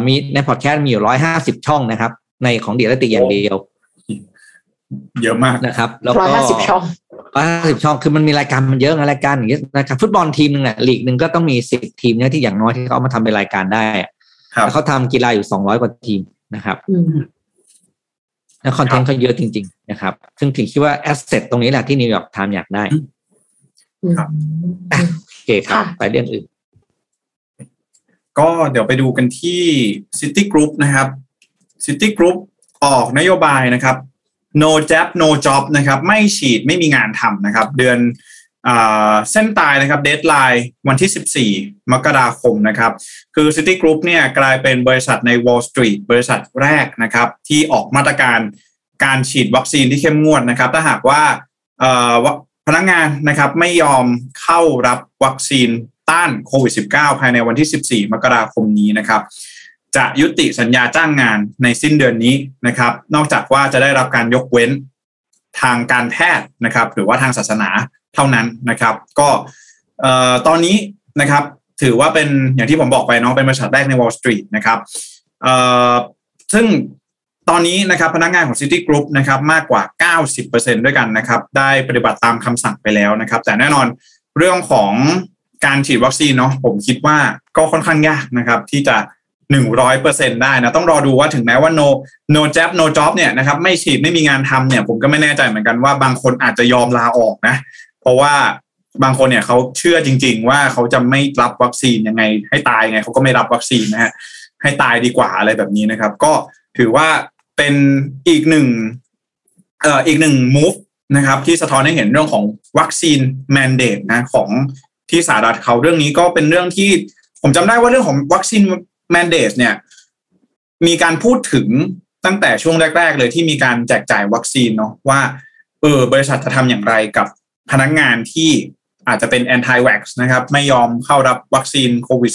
มีในพอดแคสต์มีอยู่ 150 ช่องนะครับ ในของ The Athletic อย่างเดียว เยอะมากนะครับ แล้วก็ร้อยห้าสิบช่องร้อยห้าสิบช่องคือมันมีรายการมันเยอะนะรายการอย่างเงี้ยนะครับฟุตบอลทีมหนึ่งอะลีกหนึ่งก็ต้องมีสิบทีมเนี่ยที่อย่างน้อยที่เขามาทำเป็นรายการได้แล้วเขาทำกีฬาอยู่สองร้อยกว่าทีมนะครับแล้ว content เขาเยอะจริง ๆ นะครับ ซึ่งถึงคิดว่า asset ตรงนี้แหละที่ New York Times อยากได้ครับโอเคครับ ไปเรื่องอื่น ก็เดี๋ยวไปดูกันที่ City Group นะครับ City Group ออกนโยบายนะครับ no jab no job นะครับ ไม่ฉีดไม่มีงานทำนะครับ เดือนเส้นตายนะครับเดทไลน์วันที่ 14 มกราคมนะครับ คือ City Group เนี่ยกลายเป็นบริษัทใน Wall Street บริษัทแรกนะครับ ที่ออกมาตรการการฉีดวัคซีนที่เข้มงวดนะครับ ถ้าหากว่าพนักงานนะครับไม่ยอมเข้ารับวัคซีนต้านโควิด -19 ภายในวันที่ 14 มกราคมนี้นะครับ จะยุติสัญญาจ้างงานในสิ้นเดือนนี้นะครับ นอกจากว่าจะได้รับการยกเว้นทางการแพทย์นะครับ หรือว่าทางศาสนาเท่านั้นนะครับ ก็ตอนนี้นะครับ ถือว่าเป็นอย่างที่ผมบอกไปเนาะเป็นบริษัทแรกใน Wall Street นะครับซึ่งตอนนี้นะครับพนักงานของ City Group นะครับมากกว่า 90%ด้วยกันนะครับ ได้ปฏิบัติตามคำสั่งไปแล้วนะครับ แต่แน่นอนเรื่องของการฉีดวัคซีนเนาะผมคิดว่าก็ค่อนข้างยากนะครับ ที่จะ หนึ่งร้อยเปอร์เซ็นได้นะ ต้องรอดูว่าถึงแม้ว่า no no job no job เนี่ยนะครับไม่ฉีดไม่มีงานทำเนี่ย ผมก็ไม่แน่ใจเหมือนกันว่าบางคนอาจจะยอมลาออกนะ เพราะว่าบางคนเนี่ยเขาเชื่อจริง ๆ ว่าเขาจะไม่รับวัคซีนยังไง ให้ตายไงเขาก็ไม่รับวัคซีนนะฮะให้ตายดีกว่าอะไรแบบนี้นะครับ ก็ถือว่าเป็นอีกหนึ่งเอ่ออีกหนึ่ง move นะครับ ที่สะท้อนให้เห็นเรื่องของ vaccine mandate นะของที่สหรัฐเขาเรื่องนี้ก็เป็นเรื่องที่ผมจำได้ว่าเรื่องของ vaccine mandate เนี่ย มีการพูดถึงตั้งแต่ช่วงแรก ๆ เลยที่มีการแจกจ่ายวัคซีนเนาะว่าเออบริษัทจะทำอย่างไรกับพนักงานที่อาจจะเป็น anti-vax นะครับ ไม่ยอมเข้ารับวัคซีนโควิด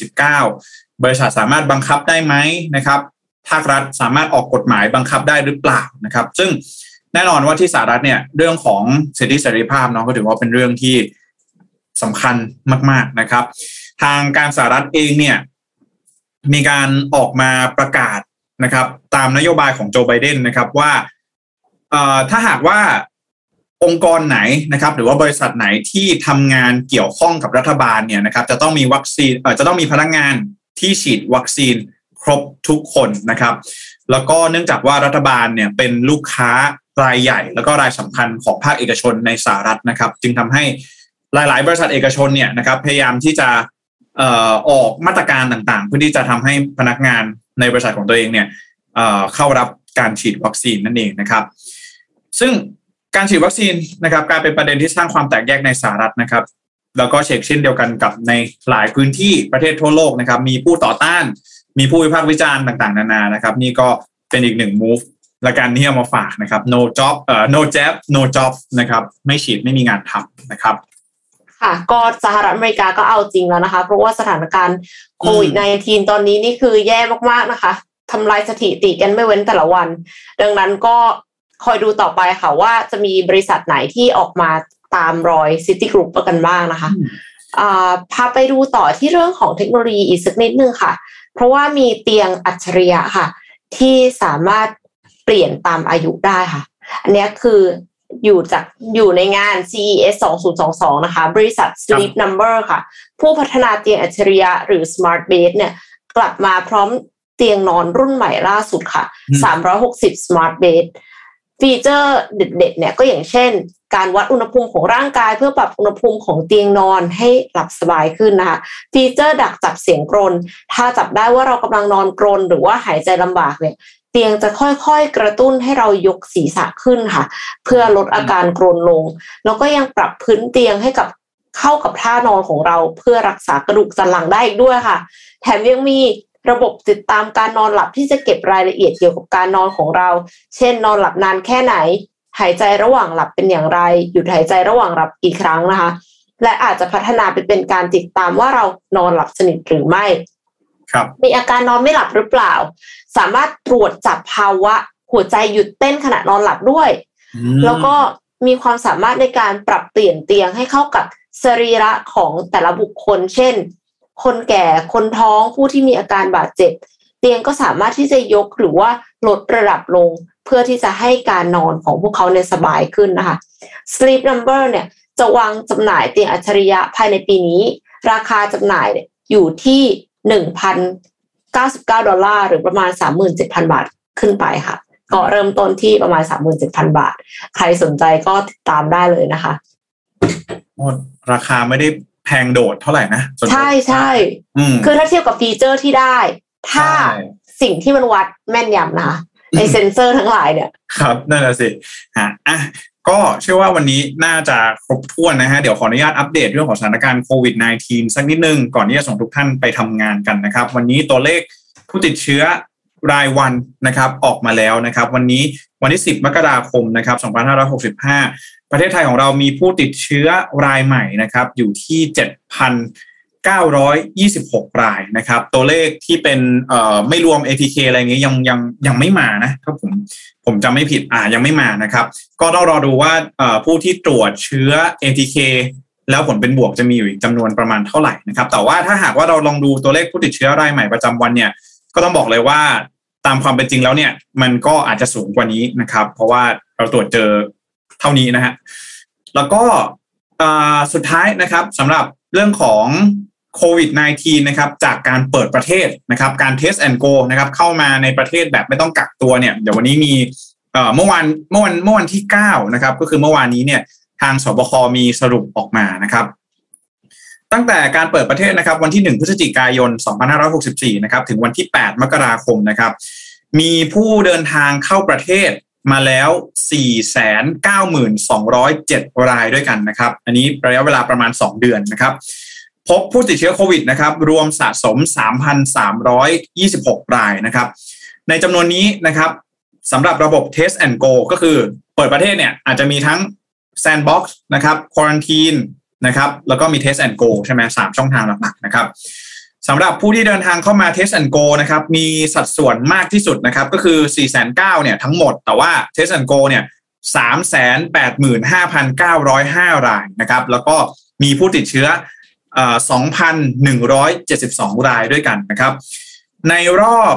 -19 บริษัทสามารถบังคับได้ไหมนะครับภาครัฐสามารถออกกฎหมายบังคับได้หรือเปล่านะครับ ซึ่งแน่นอนว่าที่สหรัฐเนี่ยเรื่องของสิทธิเสรีภาพเนาะก็ถือว่าเป็นเรื่องที่สำคัญมาก ๆนะครับ ทางการสหรัฐเองเนี่ย มีการออกมาประกาศนะครับ ตามนโยบายของโจไบเดนนะครับว่าถ้าหากว่าองค์กรไหนนะครับ หรือว่าบริษัทไหนที่ทำงานเกี่ยวข้องกับรัฐบาลเนี่ยนะครับ จะต้องมีวัคซีนจะต้องมีพนักงานที่ฉีดวัคซีนครบทุกคนนะครับ แล้วก็เนื่องจากว่ารัฐบาลเนี่ยเป็นลูกค้ารายใหญ่ แล้วก็รายสำคัญของภาคเอกชนในสหรัฐนะครับ จึงทำให้หลาย ๆ บริษัทเอกชนเนี่ยนะครับ พยายามที่จะ ออกมาตรการต่างๆ เพื่อที่จะทำให้พนักงานในบริษัทของตัวเองเนี่ยเข้ารับการฉีดวัคซีนนั่นเองนะครับ ซึ่งการฉีดวัคซีนนะครับกลายเป็นประเด็นที่สร้างความแตกแยกในสหรัฐนะครับ แล้วก็เช็คเช่นเดียวกันกับในหลายพื้นที่ประเทศทั่วโลกนะครับ มีผู้ต่อต้าน มีผู้วิพากษ์วิจารณ์ต่างๆ นานานะครับ นี่ก็เป็นอีกหนึ่ง move และการที่เอามาฝากนะครับ no job เอ่อ no jab no job นะครับ ไม่ฉีดไม่มีงานทำนะครับ ค่ะก็สหรัฐอเมริกาก็เอาจริงแล้วนะคะ เพราะว่าสถานการณ์โควิด -19 ตอนนี้นี่คือแย่มากๆนะคะทำลายสถิติกันไม่เว้นแต่ละวัน ดังนั้นก็คอยดูต่อไปค่ะว่าจะมีบริษัทไหนที่ออกมาตามรอย Citigroup กันบ้างนะคะพาไปดูต่อที่เรื่องของเทคโนโลยีอีกสักนิดนึงค่ะ เพราะว่ามีเตียงอัจฉริยะค่ะ ที่สามารถเปลี่ยนตามอายุได้ค่ะ อันนี้คือ อยู่จากอยู่ในงาน CES 2022 นะคะ บริษัท Sleep Number ค่ะ ผู้พัฒนาเตียงอัจฉริยะหรือ Smart Bed เนี่ย กลับมาพร้อมเตียงนอนรุ่นใหม่ล่าสุดค่ะ 360 Smart Bed feature เด็ดๆเนี่ยก็อย่างเช่น การวัดอุณหภูมิของร่างกายเพื่อปรับอุณหภูมิของเตียงนอนให้หลับสบายขึ้นนะคะ feature ดักจับเสียงกรน ถ้าจับได้ว่าเรากำลังนอนกรนหรือว่าหายใจลำบากเนี่ย เตียงจะค่อยๆกระตุ้นให้เรายกศีรษะขึ้นค่ะ เพื่อลดอาการกรนลง แล้วก็ยังปรับพื้นเตียงให้กับเข้ากับท่านอนของเราเพื่อรักษากระดูกสันหลังได้อีกด้วยค่ะ แถมยังมีระบบติดตามการนอนหลับที่จะเก็บรายละเอียดเกี่ยวกับการนอนของเรา เช่น นอนหลับนานแค่ไหน หายใจระหว่างหลับเป็นอย่างไร หยุดหายใจระหว่างหลับกี่ครั้งนะคะ และอาจจะพัฒนาไปเป็นการติดตามว่าเรานอนหลับสนิทหรือไม่ ครับ มีอาการนอนไม่หลับหรือเปล่า สามารถตรวจจับภาวะ หัวใจหยุดเต้นขณะนอนหลับด้วย แล้วก็มีความสามารถในการปรับเปลี่ยนเตียงให้เข้ากับสรีระของแต่ละบุคคล เช่น คนแก่คนท้องผู้ที่มีอาการบาดเจ็บ เตียงก็สามารถที่จะยกหรือว่าลดระดับลง เพื่อที่จะให้การนอนของพวกเขาเนี่ยสบายขึ้นนะคะ Sleep Number เนี่ยจะวางจำหน่ายเตียงอัจฉริยะภายในปีนี้ ราคาจำหน่ายอยู่ที่ หนึ่งพันเก้าสิบเก้าดอลลาร์หรือประมาณสามหมื่นเจ็ดพันบาทขึ้นไปค่ะ ก็เริ่มต้นที่ประมาณสามหมื่นเจ็ดพันบาท ใครสนใจก็ติดตามได้เลยนะคะราคาไม่ได้แพงโหดเท่าไหร่นะ ใช่ใช่คือถ้าเทียบกับ feature ที่ได้ ถ้าสิ่งที่มันวัดแม่นยำนะในเซนเซอร์ทั้งหลายเนี่ย ครับ นั่นแหละสิฮะอะ ก็เชื่อว่าวันนี้น่าจะครบถ้วนนะฮะ เดี๋ยวขออนุญาตอัปเดตเรื่องของสถานการณ์โควิด -19 สักนิดนึง ก่อนที่จะส่งทุกท่านไปทำงานกันนะครับ วันนี้ตัวเลขผู้ติดเชื้อรายวันนะครับออกมาแล้วนะครับ วันนี้วันที่ 10 มกราคมนะครับ2565 ประเทศไทยของเรามีผู้ติดเชื้อรายใหม่นะครับอยู่ที่ 926 รายนะครับ ตัวเลขที่เป็นเอ่อไม่รวม ATK อะไรเงี้ยยังยังยังไม่มานะครับผมผมจำไม่ผิดอ่ายังไม่มานะครับ ก็ต้องรอดูว่าผู้ที่ตรวจเชื้อ ATK แล้วผลเป็นบวกจะมีอยู่จำนวนประมาณเท่าไหร่นะครับ แต่ว่าถ้าหากว่าเราลองดูตัวเลขผู้ติดเชื้อรายใหม่ประจำวันเนี่ยก็ต้องบอกเลยว่าตามความเป็นจริงแล้วเนี่ยมันก็อาจจะสูงกว่านี้นะครับ เพราะว่าเราตรวจเจอเท่านี้นะฮะแล้วก็สุดท้ายนะครับสำหรับเรื่องของ โควิด -19 นะครับจากการเปิดประเทศนะครับการ test and go นะครับเข้ามาในประเทศแบบไม่ต้องกักตัวเนี่ยเดี๋ยววันนี้มีเมื่อวานเมื่อวันเมื่อวันที่9นะครับก็คือเมื่อวานนี้เนี่ยทางสบคมีสรุปออกมานะครับ ตั้งแต่การเปิดประเทศนะครับ วันที่ 1 พฤศจิกายน 2564 นะครับถึงวันที่ 8 มกราคมนะครับ มีผู้เดินทางเข้าประเทศมาแล้ว 492,207 รายด้วยกันนะครับ อันนี้ระยะเวลาประมาณ 2 เดือนนะครับ พบผู้ติดเชื้อโควิดนะครับรวมสะสม 3,326 รายนะครับ ในจำนวนนี้นะครับสำหรับระบบ Test and Go ก็คือเปิดประเทศเนี่ยอาจจะมีทั้ง Sandbox นะครับ Quarantine นะครับแล้วก็มี Test and Go ใช่ไหมสามช่องทางหลักๆนะครับสำหรับผู้ที่เดินทางเข้ามา Test and Go นะครับมีสัดส่วนมากที่สุดนะครับก็คือ 4 9 0 0 0เนี่ยทั้งหมด แต่ว่า Test and Go เนี่ย385,905 รายนะครับแล้วก็มีผู้ติดเชื้อ 2,172 รายด้วยกันนะครับ ในรอบ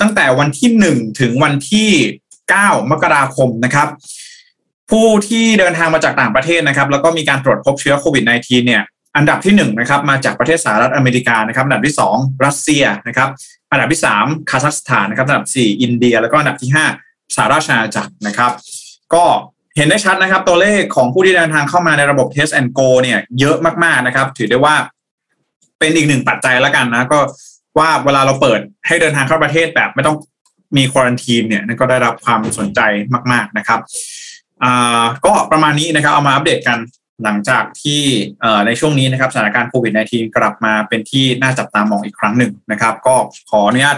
ตั้งแต่วันที่ 1 ถึงวันที่ 9 มกราคมนะครับ ผู้ที่เดินทางมาจากต่างประเทศนะครับ แล้วก็มีการตรวจพบเชื้อโควิด -19 เนี่ยอันดับที่1นะครับมาจากประเทศสหรัฐอเมริกานะครับอันดับที่ 2 รัสเซียนะครับอันดับที่ 3 คาซัคสถานนะครับอันดับ 4 อินเดีย แล้วก็อันดับที่ 5สหราชอาณาจักรนะครับ ก็ เห็นได้ชัดนะครับ ตัวเลขของผู้ที่เดินทางเข้ามาในระบบ Test and Go เนี่ยเยอะมากๆนะครับ ถือได้ว่าเป็นอีกหนึ่งปัจจัยแล้วกันนะ ก็ว่าเวลาเราเปิดให้เดินทางเข้าประเทศแบบไม่ต้องมีควอรันทีนเนี่ยก็ได้รับความสนใจมาก ๆนะครับก็ประมาณนี้นะครับ เอามาอัปเดตกันหลังจากที่ในช่วงนี้นะครับสถานการณ์โควิด -19 กลับมาเป็นที่น่าจับตามองอีกครั้งหนึ่งนะครับ ก็ขออนุญาต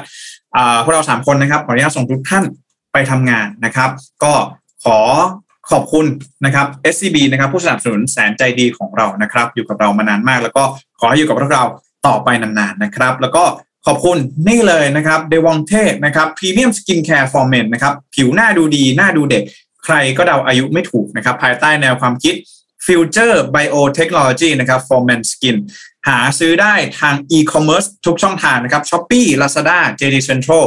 พวกเราสามคนนะครับ ขออนุญาตส่งทุกท่านไปทำงานนะครับ ก็ขอ ขอบคุณนะครับ SCB นะครับผู้สนับสนุนแสนใจดีของเรานะครับ อยู่กับเรามานานมาก แล้วก็ขอให้อยู่กับพวกเราต่อไปนานๆนะครับ แล้วก็ขอบคุณนี่เลยนะครับเดวองเทนะครับ premium skincare for men นะครับผิวหน้าดูดี หน้าดูเด็ก ใครก็เดาอายุไม่ถูกนะครับ ภายใต้แนวความคิด Future Biotechnology นะครับ for Men Skin หาซื้อได้ทาง e-commerce ทุกช่องทางนะครับ Shopee Lazada JD Central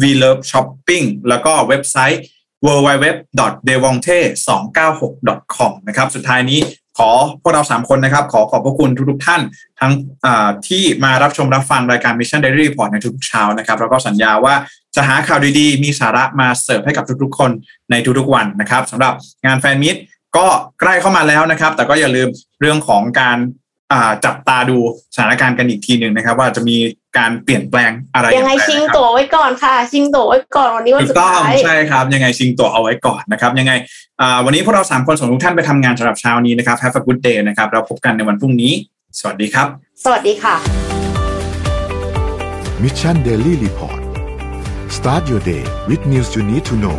V Love Shopping แล้วก็เว็บไซต์ www.devonte296.com นะครับสุดท้ายนี้ขอพวกเราสามคนนะครับ ขอขอบพระคุณทุกๆท่าน ทั้งที่มารับชมรับฟังรายการ Mission Daily Report ในทุกเช้านะครับ แล้วก็สัญญาว่าจะหาข่าวดีๆ มีสาระมาเสิร์ฟให้กับทุกๆ คนในทุกๆวันนะครับสำหรับงานแฟนมิตก็ใกล้เข้ามาแล้วนะครับ แต่ก็อย่าลืมเรื่องของการจับตาดูสถานการณ์กันอีกทีหนึ่งนะครับ ว่าจะมี การเปลี่ยนแปลงอะไรยังไงชิงตั๋วไว้ก่อนค่ะ ชิงตั๋วไว้ก่อนวันนี้วันสุดท้ายใช่ครับ ยังไงชิงตั๋วเอาไว้ก่อนนะครับ ยังไงวันนี้พวกเราสามคนส่งทุกท่านไปทำงานสำหรับเช้านี้นะครับ Have a good day นะครับเราพบกันในวันพรุ่งนี้ สวัสดีครับ สวัสดีค่ะ Mission Daily Report start your day with news you need to know